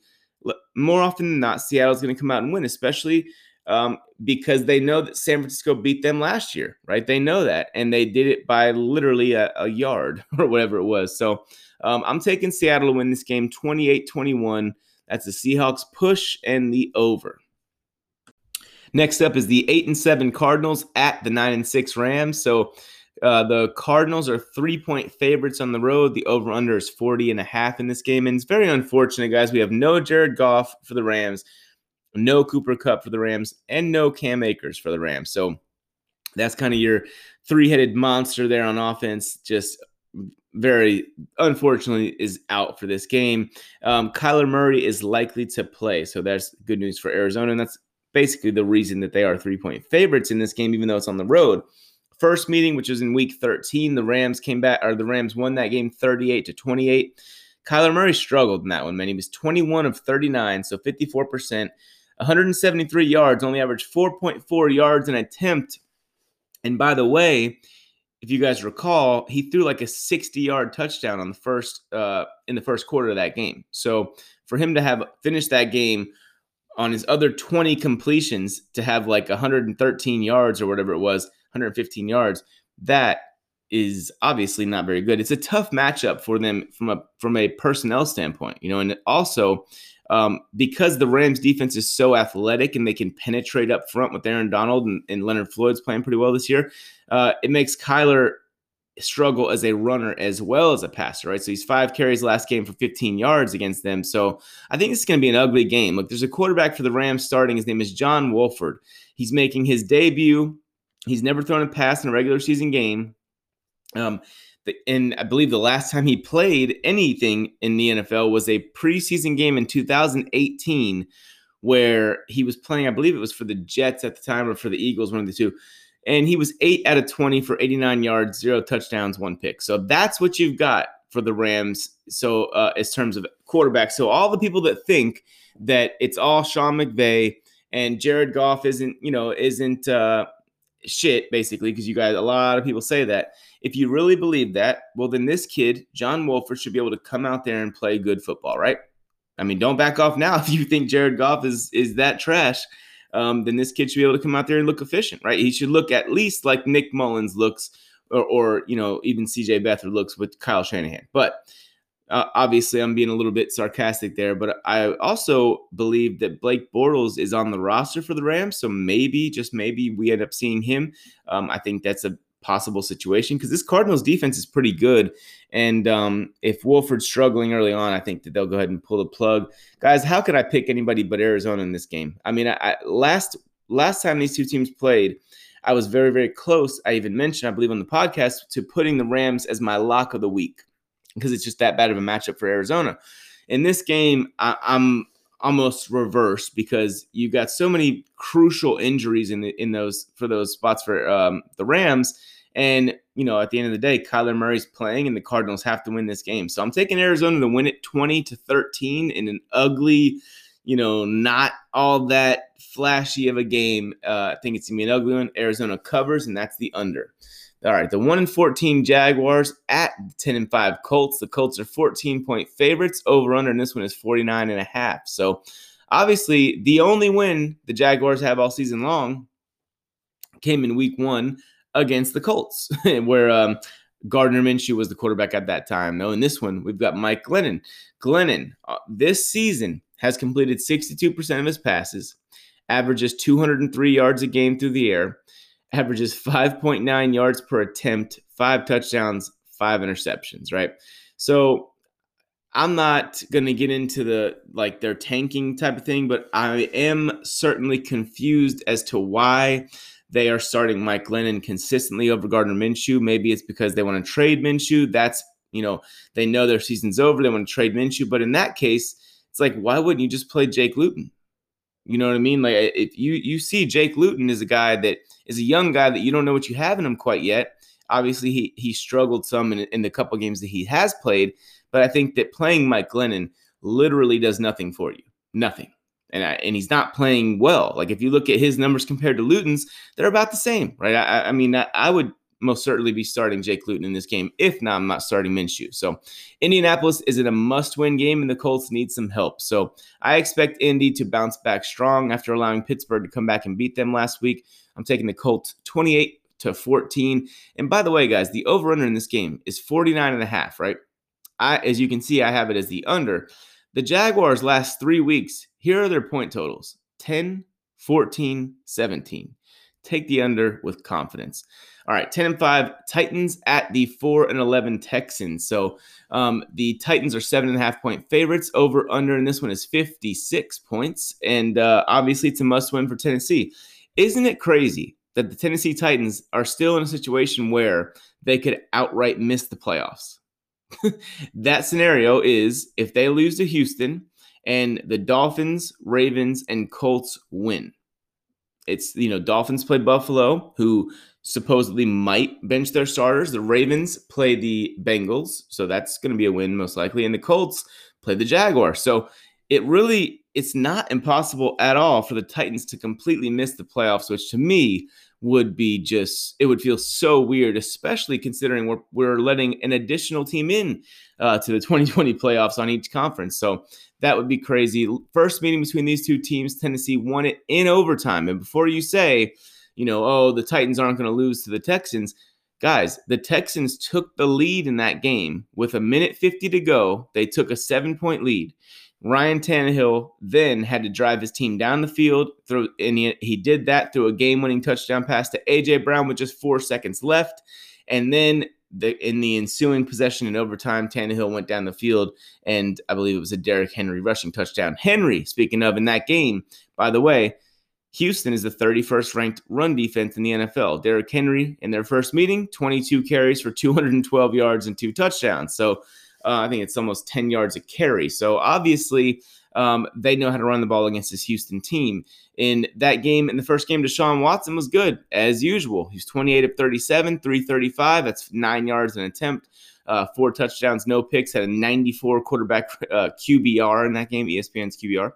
more often than not, Seattle's going to come out and win, especially um, because they know that San Francisco beat them last year, right? They know that, and they did it by literally a, a yard [LAUGHS] or whatever it was. So um, I'm taking Seattle to win this game 28 21. That's the Seahawks push and the over. Next up is the 8 and 7 Cardinals at the 9 and 6 Rams. So uh, the Cardinals are three point favorites on the road. The over under is 40 and a half in this game. And it's very unfortunate, guys. We have no Jared Goff for the Rams no Cooper Kupp for the Rams, and no Cam Akers for the Rams. So that's kind of your three headed monster there on offense. Just very unfortunately is out for this game. Um, Kyler Murray is likely to play. So that's good news for Arizona. And that's basically the reason that they are three point favorites in this game, even though it's on the road. First meeting, which was in week 13, the Rams came back, or the Rams won that game 38 to 28. Kyler Murray struggled in that one, man. He was 21 of 39, so 54%. 173 yards, only averaged 4.4 yards an attempt. And by the way, if you guys recall, he threw like a 60 yard touchdown on the first uh, in the first quarter of that game. So for him to have finished that game on his other 20 completions to have like 113 yards or whatever it was, 115 yards, that is obviously not very good. It's a tough matchup for them from a from a personnel standpoint, you know, and also um, because the Rams defense is so athletic and they can penetrate up front with Aaron Donald and, and Leonard Floyd's playing pretty well this year, uh, it makes Kyler struggle as a runner as well as a passer, right? So he's five carries last game for 15 yards against them. So I think it's going to be an ugly game. Look, there's a quarterback for the Rams starting. His name is John Wolford. He's making his debut. He's never thrown a pass in a regular season game. Um, and I believe the last time he played anything in the NFL was a preseason game in 2018 where he was playing, I believe it was for the Jets at the time or for the Eagles, one of the two. And he was eight out of 20 for 89 yards, zero touchdowns, one pick. So that's what you've got for the Rams. So, uh, as terms of quarterback. So, all the people that think that it's all Sean McVay and Jared Goff isn't, you know, isn't, uh, shit, basically, because you guys, a lot of people say that. If you really believe that, well, then this kid, John Wolford, should be able to come out there and play good football, right? I mean, don't back off now [LAUGHS] if you think Jared Goff is is that trash. Um, then this kid should be able to come out there and look efficient, right? He should look at least like Nick Mullens looks, or, or you know, even CJ Beathard looks with Kyle Shanahan. But uh, obviously, I'm being a little bit sarcastic there, but I also believe that Blake Bortles is on the roster for the Rams, so maybe, just maybe, we end up seeing him. Um, I think that's a possible situation because this Cardinals defense is pretty good, and um, if Wolford's struggling early on, I think that they'll go ahead and pull the plug. Guys, how could I pick anybody but Arizona in this game? I mean, I, I, last last time these two teams played. I was very, very close. I even mentioned, I believe, on the podcast to putting the Rams as my lock of the week because it's just that bad of a matchup for Arizona. In this game, I, am almost reverse because you've got so many crucial injuries in the, in those for those spots for um, the Rams. And you know, at the end of the day, Kyler Murray's playing, and the Cardinals have to win this game. So I'm taking Arizona to win it 20 to 13 in an ugly, you know, not all that flashy of a game. Uh, I think it's gonna be an ugly one. Arizona covers, and that's the under. All right, the 1 and 14 Jaguars at 10 and 5 Colts. The Colts are 14 point favorites. Over under, and this one is 49 and a half. So obviously, the only win the Jaguars have all season long came in week one against the Colts, [LAUGHS] where um, Gardner Minshew was the quarterback at that time. No, in this one, we've got Mike Glennon. Glennon, uh, this season, has completed 62% of his passes, averages 203 yards a game through the air averages 5.9 yards per attempt, five touchdowns, five interceptions, right? So I'm not going to get into the like their tanking type of thing, but I am certainly confused as to why they are starting Mike Glennon consistently over Gardner Minshew. Maybe it's because they want to trade Minshew. That's, you know, they know their season's over. They want to trade Minshew. But in that case, it's like, why wouldn't you just play Jake Luton? You know what I mean? Like if you you see Jake Luton is a guy that is a young guy that you don't know what you have in him quite yet. Obviously, he he struggled some in, in the couple games that he has played, but I think that playing Mike Glennon literally does nothing for you. Nothing. And, I, and he's not playing well. Like if you look at his numbers compared to Luton's, they're about the same, right? I, I mean, I, I would most certainly be starting Jake Luton in this game. If not, I'm not starting Minshew. So Indianapolis is it a must-win game, and the Colts need some help. So I expect Indy to bounce back strong after allowing Pittsburgh to come back and beat them last week. I'm taking the Colts 28 to 14. And by the way, guys, the over/under in this game is 49 and a half, right? I, as you can see, I have it as the under. The Jaguars last three weeks, here are their point totals 10, 14, 17. Take the under with confidence. All right, 10 and 5 Titans at the 4 and 11 Texans. So um, the Titans are seven and a half point favorites over under, and this one is 56 points. And uh, obviously, it's a must win for Tennessee. Isn't it crazy that the Tennessee Titans are still in a situation where they could outright miss the playoffs? [LAUGHS] that scenario is if they lose to Houston and the Dolphins, Ravens, and Colts win. It's, you know, Dolphins play Buffalo, who supposedly might bench their starters. The Ravens play the Bengals, so that's going to be a win most likely, and the Colts play the Jaguars. So it really it's not impossible at all for the Titans to completely miss the playoffs, which to me would be just it would feel so weird, especially considering we're we're letting an additional team in uh, to the [LAUGHS] 2020 playoffs on each conference. So that would be crazy. First meeting between these two teams, Tennessee won it in overtime, and before you say you know, oh, the Titans aren't going to lose to the Texans. Guys, the Texans took the lead in that game with a minute 50 to go. They took a seven point lead. Ryan Tannehill then had to drive his team down the field, through, and he, he did that through a game-winning touchdown pass to AJ Brown with just four seconds left, and then the, in the ensuing possession in overtime, Tannehill went down the field, and I believe it was a Derrick Henry rushing touchdown. Henry, speaking of, in that game, by the way, Houston is the 31st ranked run defense in the NFL. Derrick Henry, in their first meeting, 22 carries for 212 yards and two touchdowns. So uh, I think it's almost 10 yards a carry. So obviously, um, they know how to run the ball against this Houston team. In that game, in the first game, Deshaun Watson was good as usual. He's 28 of 37, 335. That's nine yards an attempt, uh, four touchdowns, no picks. Had a 94 quarterback uh, QBR in that game, ESPN's QBR.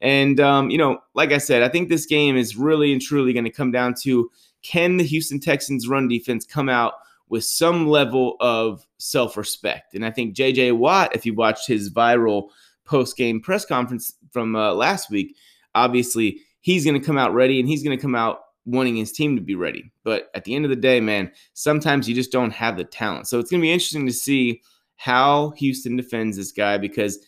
And um, you know, like I said, I think this game is really and truly going to come down to can the Houston Texans run defense come out with some level of self-respect? And I think JJ Watt, if you watched his viral post-game press conference from uh, last week, obviously he's going to come out ready and he's going to come out wanting his team to be ready. But at the end of the day, man, sometimes you just don't have the talent. So it's going to be interesting to see how Houston defends this guy because,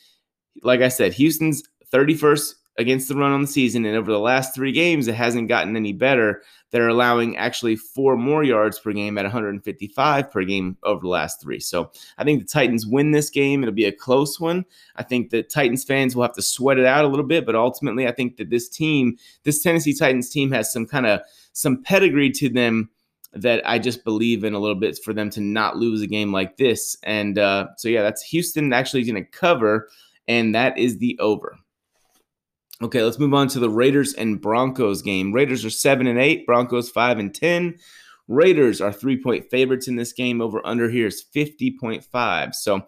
like I said, Houston's 31st against the run on the season. And over the last three games, it hasn't gotten any better. They're allowing actually four more yards per game at 155 per game over the last three. So I think the Titans win this game. It'll be a close one. I think the Titans fans will have to sweat it out a little bit, but ultimately, I think that this team, this Tennessee Titans team, has some kind of some pedigree to them that I just believe in a little bit for them to not lose a game like this. And uh, so, yeah, that's Houston actually going to cover, and that is the over. Okay, let's move on to the Raiders and Broncos game. Raiders are 7 and 8, Broncos 5 and 10. Raiders are 3-point favorites in this game. Over under here is 50.5. So,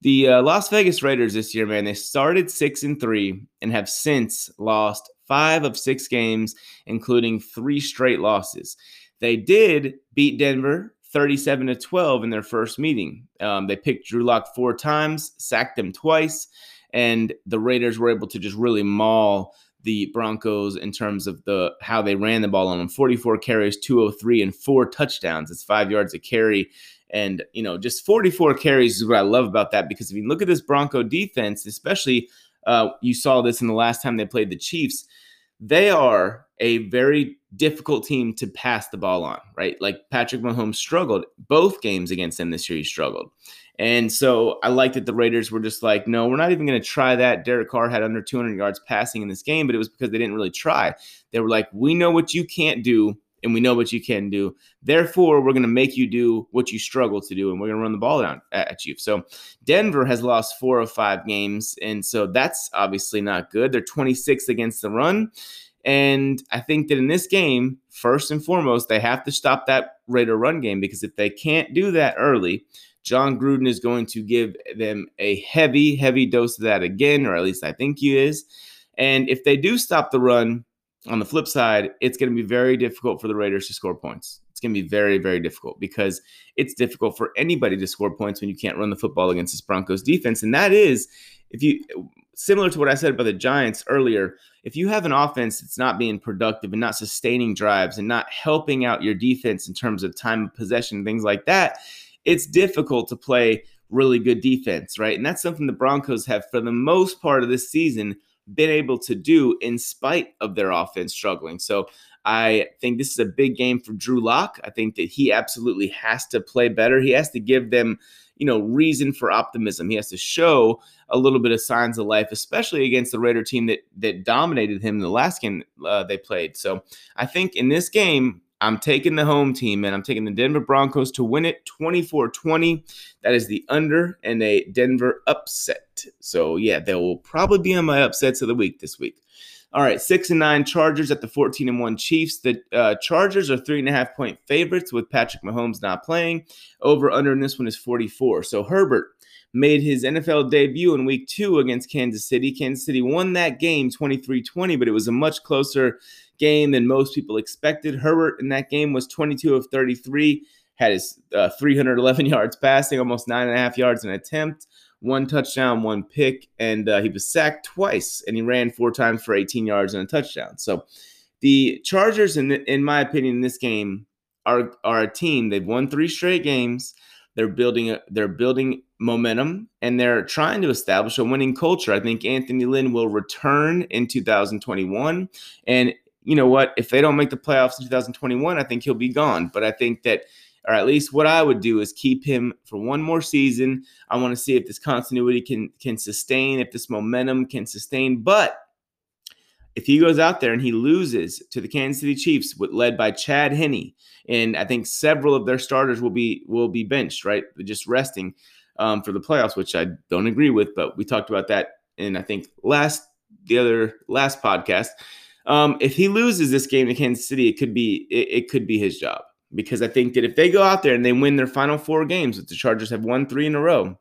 the uh, Las Vegas Raiders this year, man, they started 6 and 3 and have since lost 5 of 6 games, including 3 straight losses. They did beat Denver 37 to 12 in their first meeting. Um, they picked Drew Lock four times, sacked them twice and the Raiders were able to just really maul the Broncos in terms of the how they ran the ball on them. 44 carries, 203, and four touchdowns. It's five yards a carry. And, you know, just 44 carries is what I love about that because if you look at this Bronco defense, especially uh, you saw this in the last time they played the Chiefs, they are a very difficult team to pass the ball on, right? Like Patrick Mahomes struggled both games against them this year. He struggled. And so I like that the Raiders were just like, no, we're not even going to try that. Derek Carr had under 200 yards passing in this game, but it was because they didn't really try. They were like, we know what you can't do, and we know what you can do. Therefore, we're going to make you do what you struggle to do, and we're going to run the ball down at you. So Denver has lost four of five games, and so that's obviously not good. They're 26 against the run. And I think that in this game, first and foremost, they have to stop that Raider run game because if they can't do that early, Jon Gruden is going to give them a heavy, heavy dose of that again, or at least I think he is. And if they do stop the run, on the flip side, it's going to be very difficult for the Raiders to score points. It's going to be very, very difficult because it's difficult for anybody to score points when you can't run the football against this Broncos defense. And that is, if you similar to what I said about the Giants earlier, if you have an offense that's not being productive and not sustaining drives and not helping out your defense in terms of time of possession, things like that, it's difficult to play really good defense, right? And that's something the Broncos have, for the most part of this season, been able to do in spite of their offense struggling. So I think this is a big game for Drew Lock. I think that he absolutely has to play better. He has to give them, you know, reason for optimism. He has to show a little bit of signs of life, especially against the Raider team that that dominated him in the last game uh, they played. So I think in this game, I'm taking the home team, and I'm taking the Denver Broncos to win it 24 20. That is the under and a Denver upset. So, yeah, they will probably be on my upsets of the week this week. All right, six and nine Chargers at the 14 and one Chiefs. The uh, Chargers are three and a half point favorites with Patrick Mahomes not playing. Over under in this one is 44. So, Herbert made his NFL debut in week two against Kansas City. Kansas City won that game 23 20, but it was a much closer game than most people expected. Herbert in that game was 22 of 33, had his uh, 311 [LAUGHS] yards passing, almost nine and a half yards an attempt, one touchdown, one pick, and uh, he was sacked twice, and he ran four times for 18 yards and a touchdown. So the Chargers, in in my opinion, in this game are are a team. They've won three straight games. They're building a, they're building momentum and they're trying to establish a winning culture. I think Anthony Lynn will return in 2021 and you know what, if they don't make the playoffs in 2021, I think he'll be gone, but I think that or at least what I would do is keep him for one more season. I want to see if this continuity can can sustain, if this momentum can sustain, but if he goes out there and he loses to the Kansas City Chiefs, with, led by Chad Henne, and I think several of their starters will be will be benched, right, just resting um, for the playoffs, which I don't agree with. But we talked about that in I think last the other last podcast. Um, if he loses this game to Kansas City, it could be it, it could be his job because I think that if they go out there and they win their final four games, which the Chargers have won three in a row,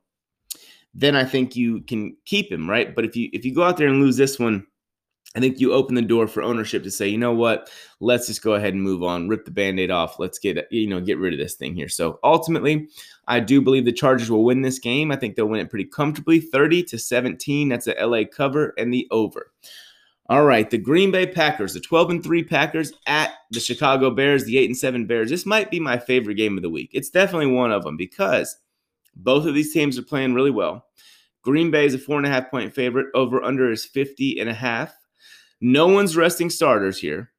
then I think you can keep him, right? But if you if you go out there and lose this one, I think you open the door for ownership to say, you know what, let's just go ahead and move on, rip the band-aid off. Let's get you know get rid of this thing here. So ultimately, I do believe the Chargers will win this game. I think they'll win it pretty comfortably, 30 to 17. That's a LA cover and the over. All right, the Green Bay Packers, the 12 and 3 Packers at the Chicago Bears, the 8 and 7 Bears. This might be my favorite game of the week. It's definitely one of them because both of these teams are playing really well. Green Bay is a four and a half point favorite. Over under is 50 and a half. No one's resting starters here.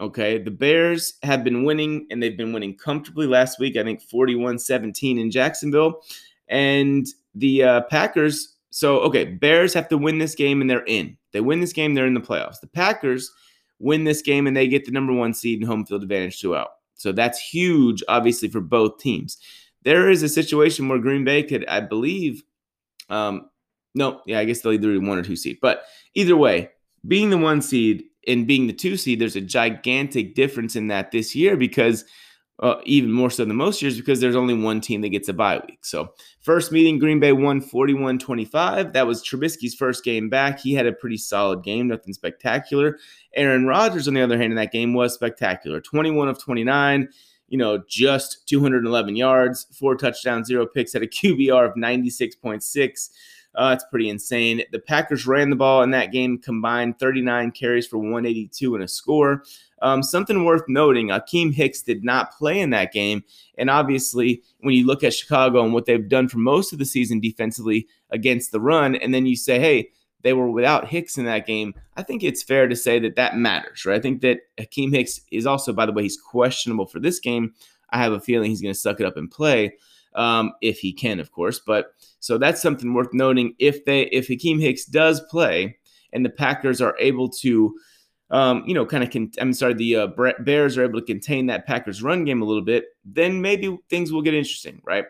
Okay. The Bears have been winning and they've been winning comfortably last week. I think 41 17 in Jacksonville. And the uh, Packers, so, okay, Bears have to win this game and they're in. They win this game, they're in the playoffs. The Packers win this game and they get the number one seed and home field advantage two out. So that's huge, obviously, for both teams. There is a situation where Green Bay could, I believe, um, no, yeah, I guess they'll either be one or two seed. But either way, being the one seed and being the two seed, there's a gigantic difference in that this year because uh, even more so than most years because there's only one team that gets a bye week. So, first meeting, Green Bay won 41 25. That was Trubisky's first game back. He had a pretty solid game, nothing spectacular. Aaron Rodgers, on the other hand, in that game was spectacular 21 of 29, you know, just 211 yards, four touchdowns, zero picks, at a [LAUGHS] QBR of 96.6. Uh, pretty insane. The Packers ran the ball in that game, combined 39 carries for 182 and a score. Um, something worth noting Akiem Hicks did not play in that game. And obviously, when you look at Chicago and what they've done for most of the season defensively against the run, and then you say, hey, they were without Hicks in that game, I think it's fair to say that that matters, right? I think that Akiem Hicks is also, by the way, he's questionable for this game. I have a feeling he's going to suck it up and play um, if he can, of course. But so that's something worth noting. If they, if Akiem Hicks does play, and the Packers are able to um, you know, kind of, con- I'm sorry, the uh, Bears are able to contain that Packers run game a little bit, then maybe things will get interesting, right?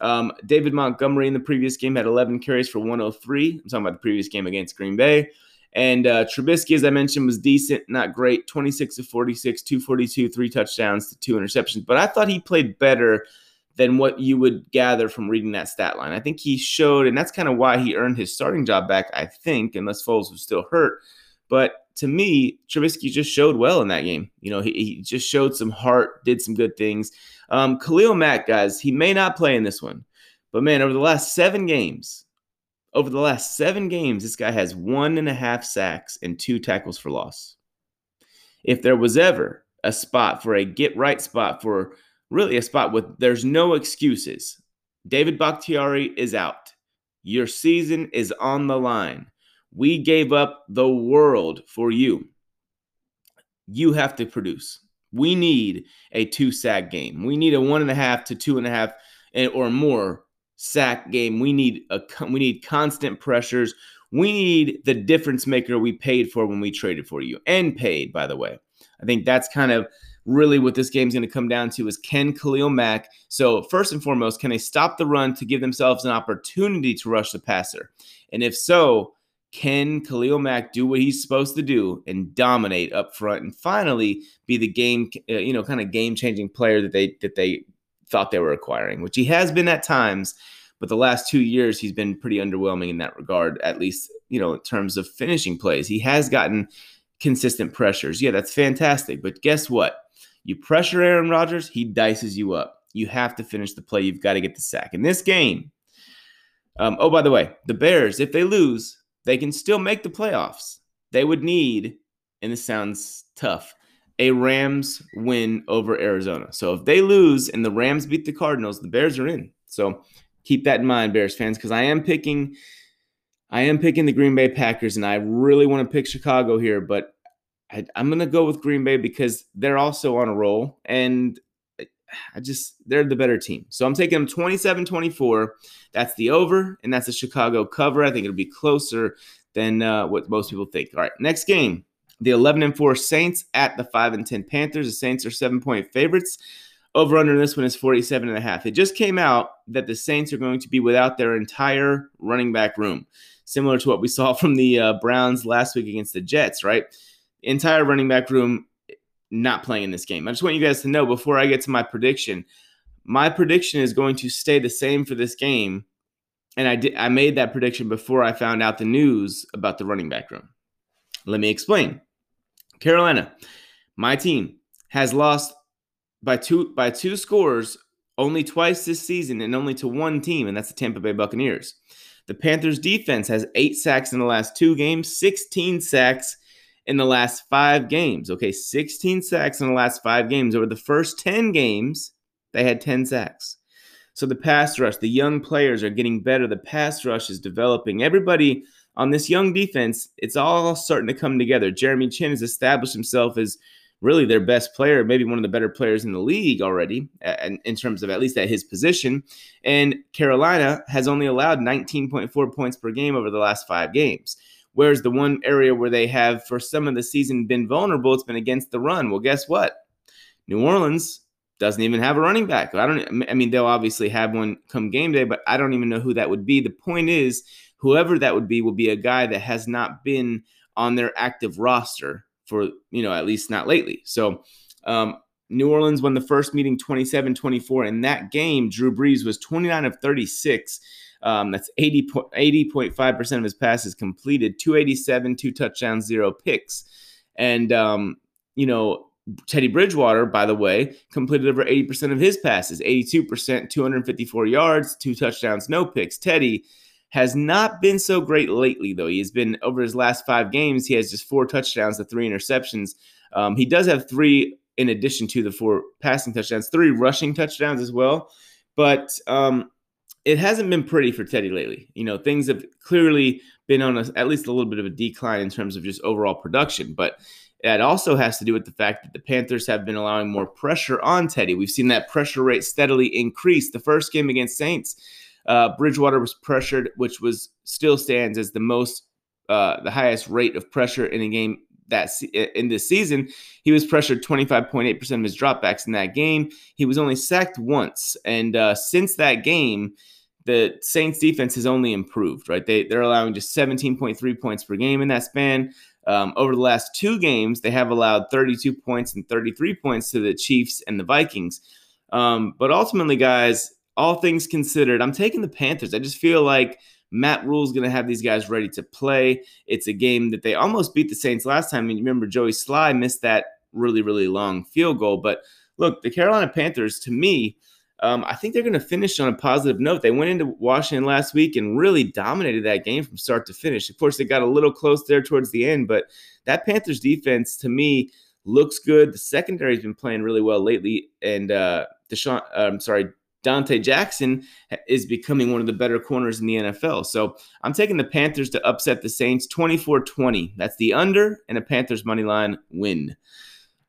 Um, David Montgomery in the previous game had 11 carries for 103. I'm talking about the previous game against Green Bay. And uh, Trubisky, as I mentioned, was decent, not great. 26 of 46, 242, three touchdowns to two interceptions. But I thought he played better than what you would gather from reading that stat line. I think he showed, and that's kind of why he earned his starting job back, I think, unless Foles was still hurt. But to me, Trubisky just showed well in that game. You know, he, he just showed some heart, did some good things. Um, Khalil Mack, guys, he may not play in this one, but man, over the last seven games, over the last seven games, this guy has one and a half sacks and two tackles for loss. If there was ever a spot for a get right spot for really a spot with there's no excuses, David Bakhtiari is out. Your season is on the line. We gave up the world for you. You have to produce. We need a two sack game. We need a one and a half to two and a half eh, or more sack game. We need a we need constant pressures. We need the difference maker we paid for when we traded for you and paid, by the way. I think that's kind of really what this game's going to come down to is can Khalil Mack, so first and foremost, can they stop the run to give themselves an opportunity to rush the passer? And if so, can Khalil Mack do what he's supposed to do and dominate up front and finally be the game, uh, you know, kind of game changing player that they that they thought they were acquiring, which he has been at times, but the last two years he's been pretty underwhelming in that regard, at least you know in terms of finishing plays. He has gotten consistent pressures. Yeah, that's fantastic, but guess what? You pressure Aaron Rodgers, he dices you up. You have to finish the play. You've got to get the sack. In this game, um, oh, by the way, the Bears, if they lose, they can still make the playoffs. They would need, and this sounds tough, a Rams win over Arizona. So if they lose and the Rams beat the Cardinals, the Bears are in. So keep that in mind, Bears fans, because I am picking. I am picking the Green Bay Packers, and I really want to pick Chicago here, but I, am going to go with Green Bay because they're also on a roll, and I just they're the better team. So I'm taking them 27-24. That's the over, and that's a Chicago cover. I think it'll be closer than uh, what most people think. All right, next game. The 11 and 4 Saints at the 5 and 10 Panthers. The Saints are seven point favorites. Over under this one is 47 and a half. It just came out that the Saints are going to be without their entire running back room, similar to what we saw [LAUGHS] from the uh, Browns last week against the Jets, right? Entire running back room not playing in this game. I just want you guys to know before I get to my prediction, my prediction is going to stay the same for this game. And I did I made that prediction before I found out the news about the running back room. Let me explain. Carolina, my team has lost by two by two scores only twice this season and only to one team, and that's the Tampa Bay Buccaneers. The Panthers defense has eight sacks in the last two games, 16 sacks in the last five games. Okay, 16 sacks in the last five games. Over the first 10 games, they had 10 sacks. So the pass rush, the young players are getting better. The pass rush is developing. Everybody on this young defense, it's all starting to come together. Jeremy Chinn has established himself as really their best player, maybe one of the better players in the league already, in terms of at least at his position. And Carolina has only allowed 19.4 points per game over the last five games. Whereas the one area where they have, for some of the season, been vulnerable, it's been against the run. Well, guess what? New Orleans doesn't even have a running back. I don't. I mean, they'll obviously have one come game day, but I don't even know who that would be. The point is, whoever that would be will be a guy that has not been on their active roster for you know at least not lately. So. Um, New Orleans won the first meeting 27 24. In that game, Drew Brees was 29 of 36 um, that's 80, 80.5% of his passes completed, 287, two touchdowns, zero picks. And, um, you know, Teddy Bridgewater, by the way, completed over 80% of his passes, 82%, 254 yards, two touchdowns, no picks. Teddy has not been so great lately, though. He has been over his last five games, he has just four touchdowns to three interceptions. Um, he does have three in addition to the four passing touchdowns, three rushing touchdowns as well. But um, it hasn't been pretty for Teddy lately. You know, things have clearly been on a, at least a little bit of a decline in terms of just overall production. But it also has to do with the fact that the Panthers have been allowing more pressure on Teddy. We've seen that pressure rate steadily increase. The first game against Saints, uh, Bridgewater was pressured, which was still stands as the most, uh, the highest rate of pressure in a game that in this season. He was pressured 25.8% of his dropbacks in that game. He was only sacked once, and uh, since that game, the Saints defense has only improved. Right, they they're allowing just 17.3 points per game in that span. Um, over the last two games, they have allowed 32 points and 33 points to the Chiefs and the Vikings. Um, but ultimately, guys, all things considered, I'm taking the Panthers. I just feel like Matt Rhule is going to have these guys ready to play. It's a game that they almost beat the Saints last time. I mean, you remember Joey Slye missed that really, really long field goal. But look, the Carolina Panthers, to me, um, I think they're going to finish on a positive note. They went into Washington last week and really dominated that game from start to finish. Of course, they got a little close there towards the end, but that Panthers defense, to me, looks good. The secondary's been playing really well lately, and uh, Deshaun, I'm sorry, Donte Jackson is becoming one of the better corners in the NFL. So I'm taking the Panthers to upset the Saints 24 20. That's the under and a Panthers money line win.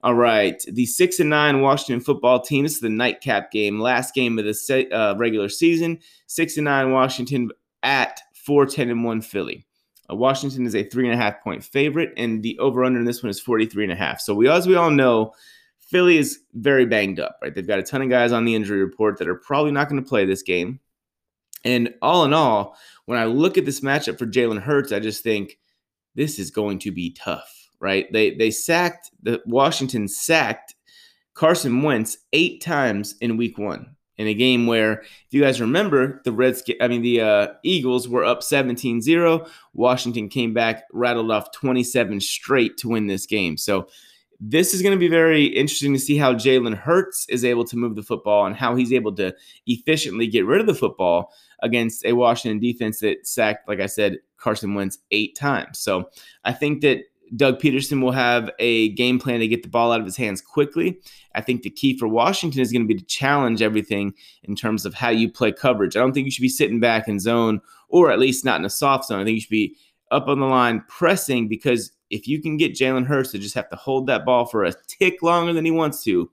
All right. The 6 and 9 Washington football team. This is the nightcap game, last game of the se- uh, regular season. 6 and 9 Washington at 4 10 and 1 Philly. Uh, Washington is a three and a half point favorite, and the over under in this one is 43 and a half. So we, as we all know, Philly is very banged up, right? They've got a ton of guys on the injury report that are probably not going to play this game. And all in all, when I look at this matchup for Jalen Hurts, I just think this is going to be tough, right? They they sacked the Washington sacked Carson Wentz eight times in week one in a game where, if you guys remember, the Reds, I mean, the uh, Eagles were up 17 0. Washington came back, rattled off 27 straight to win this game. So this is going to be very interesting to see how Jalen Hurts is able to move the football and how he's able to efficiently get rid of the football against a Washington defense that sacked, like I said, Carson Wentz eight times. So I think that Doug Pederson will have a game plan to get the ball out of his hands quickly. I think the key for Washington is going to be to challenge everything in terms of how you play coverage. I don't think you should be sitting back in zone, or at least not in a soft zone. I think you should be up on the line pressing because if you can get Jalen Hurts to just have to hold that ball for a tick longer than he wants to,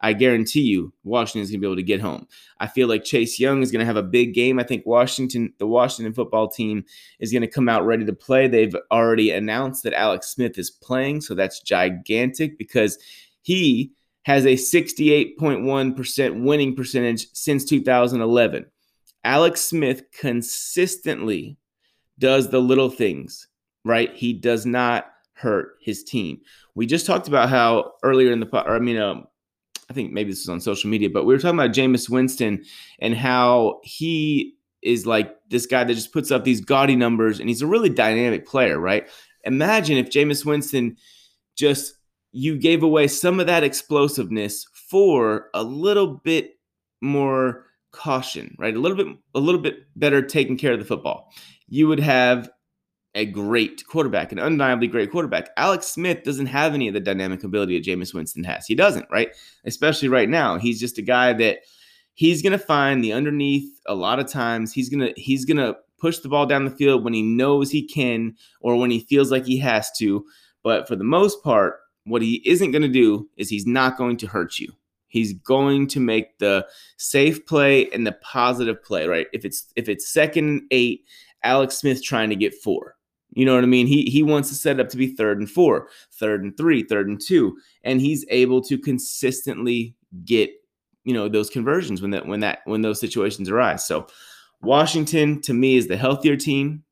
I guarantee you Washington is going to be able to get home. I feel like Chase Young is going to have a big game. I think Washington, the Washington football team, is going to come out ready to play. They've already announced that Alex Smith is playing, so that's gigantic because he has a 68.1% winning percentage since 2011. Alex Smith consistently does the little things, right? He does not hurt his team. We just talked about how earlier in the, or I mean, um, I think maybe this was on social media, but we were talking about Jameis Winston and how he is like this guy that just puts up these gaudy numbers and he's a really dynamic player, right? Imagine if Jameis Winston just you gave away some of that explosiveness for a little bit more caution, right? A little bit a little bit better taking care of the football. You would have a great quarterback, an undeniably great quarterback. Alex Smith doesn't have any of the dynamic ability that Jameis Winston has. He doesn't, right? Especially right now. He's just a guy that he's gonna find the underneath a lot of times. He's gonna he's gonna push the ball down the field when he knows he can or when he feels like he has to. But for the most part, what he isn't gonna do is he's not going to hurt you. He's going to make the safe play and the positive play, right? If it's if it's second eight, Alex Smith trying to get four you know what I mean? He he wants to set up to be third and four, third and three, third and two, and he's able to consistently get you know those conversions when that when that when those situations arise. So Washington to me is the healthier team.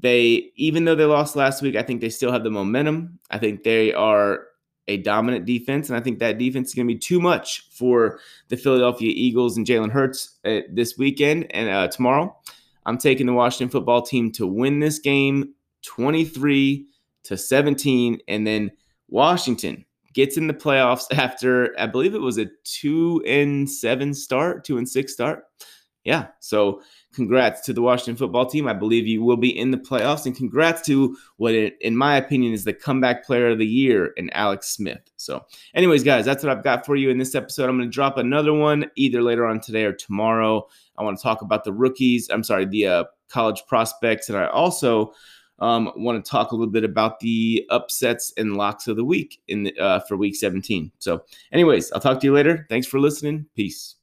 They even though they lost last week, I think they still have the momentum. I think they are a dominant defense, and I think that defense is going to be too much for the Philadelphia Eagles and Jalen Hurts uh, this weekend and uh, tomorrow. I'm taking the Washington football team to win this game 23 to 17. And then Washington gets in the playoffs [LAUGHS] after, I believe it was a two and seven start, two and six start. Yeah. So congrats to the Washington football team. I believe you will be in the playoffs. And congrats to what, it, in my opinion, is the comeback player of the year in Alex Smith. So, anyways, guys, that's what I've got for you in this episode. I'm going to drop another one either later on today or tomorrow. I want to talk about the rookies. I'm sorry, the uh, college prospects. And I also um, want to talk a little bit about the upsets and locks of the week in the, uh, for week 17. So, anyways, I'll talk to you later. Thanks for listening. Peace.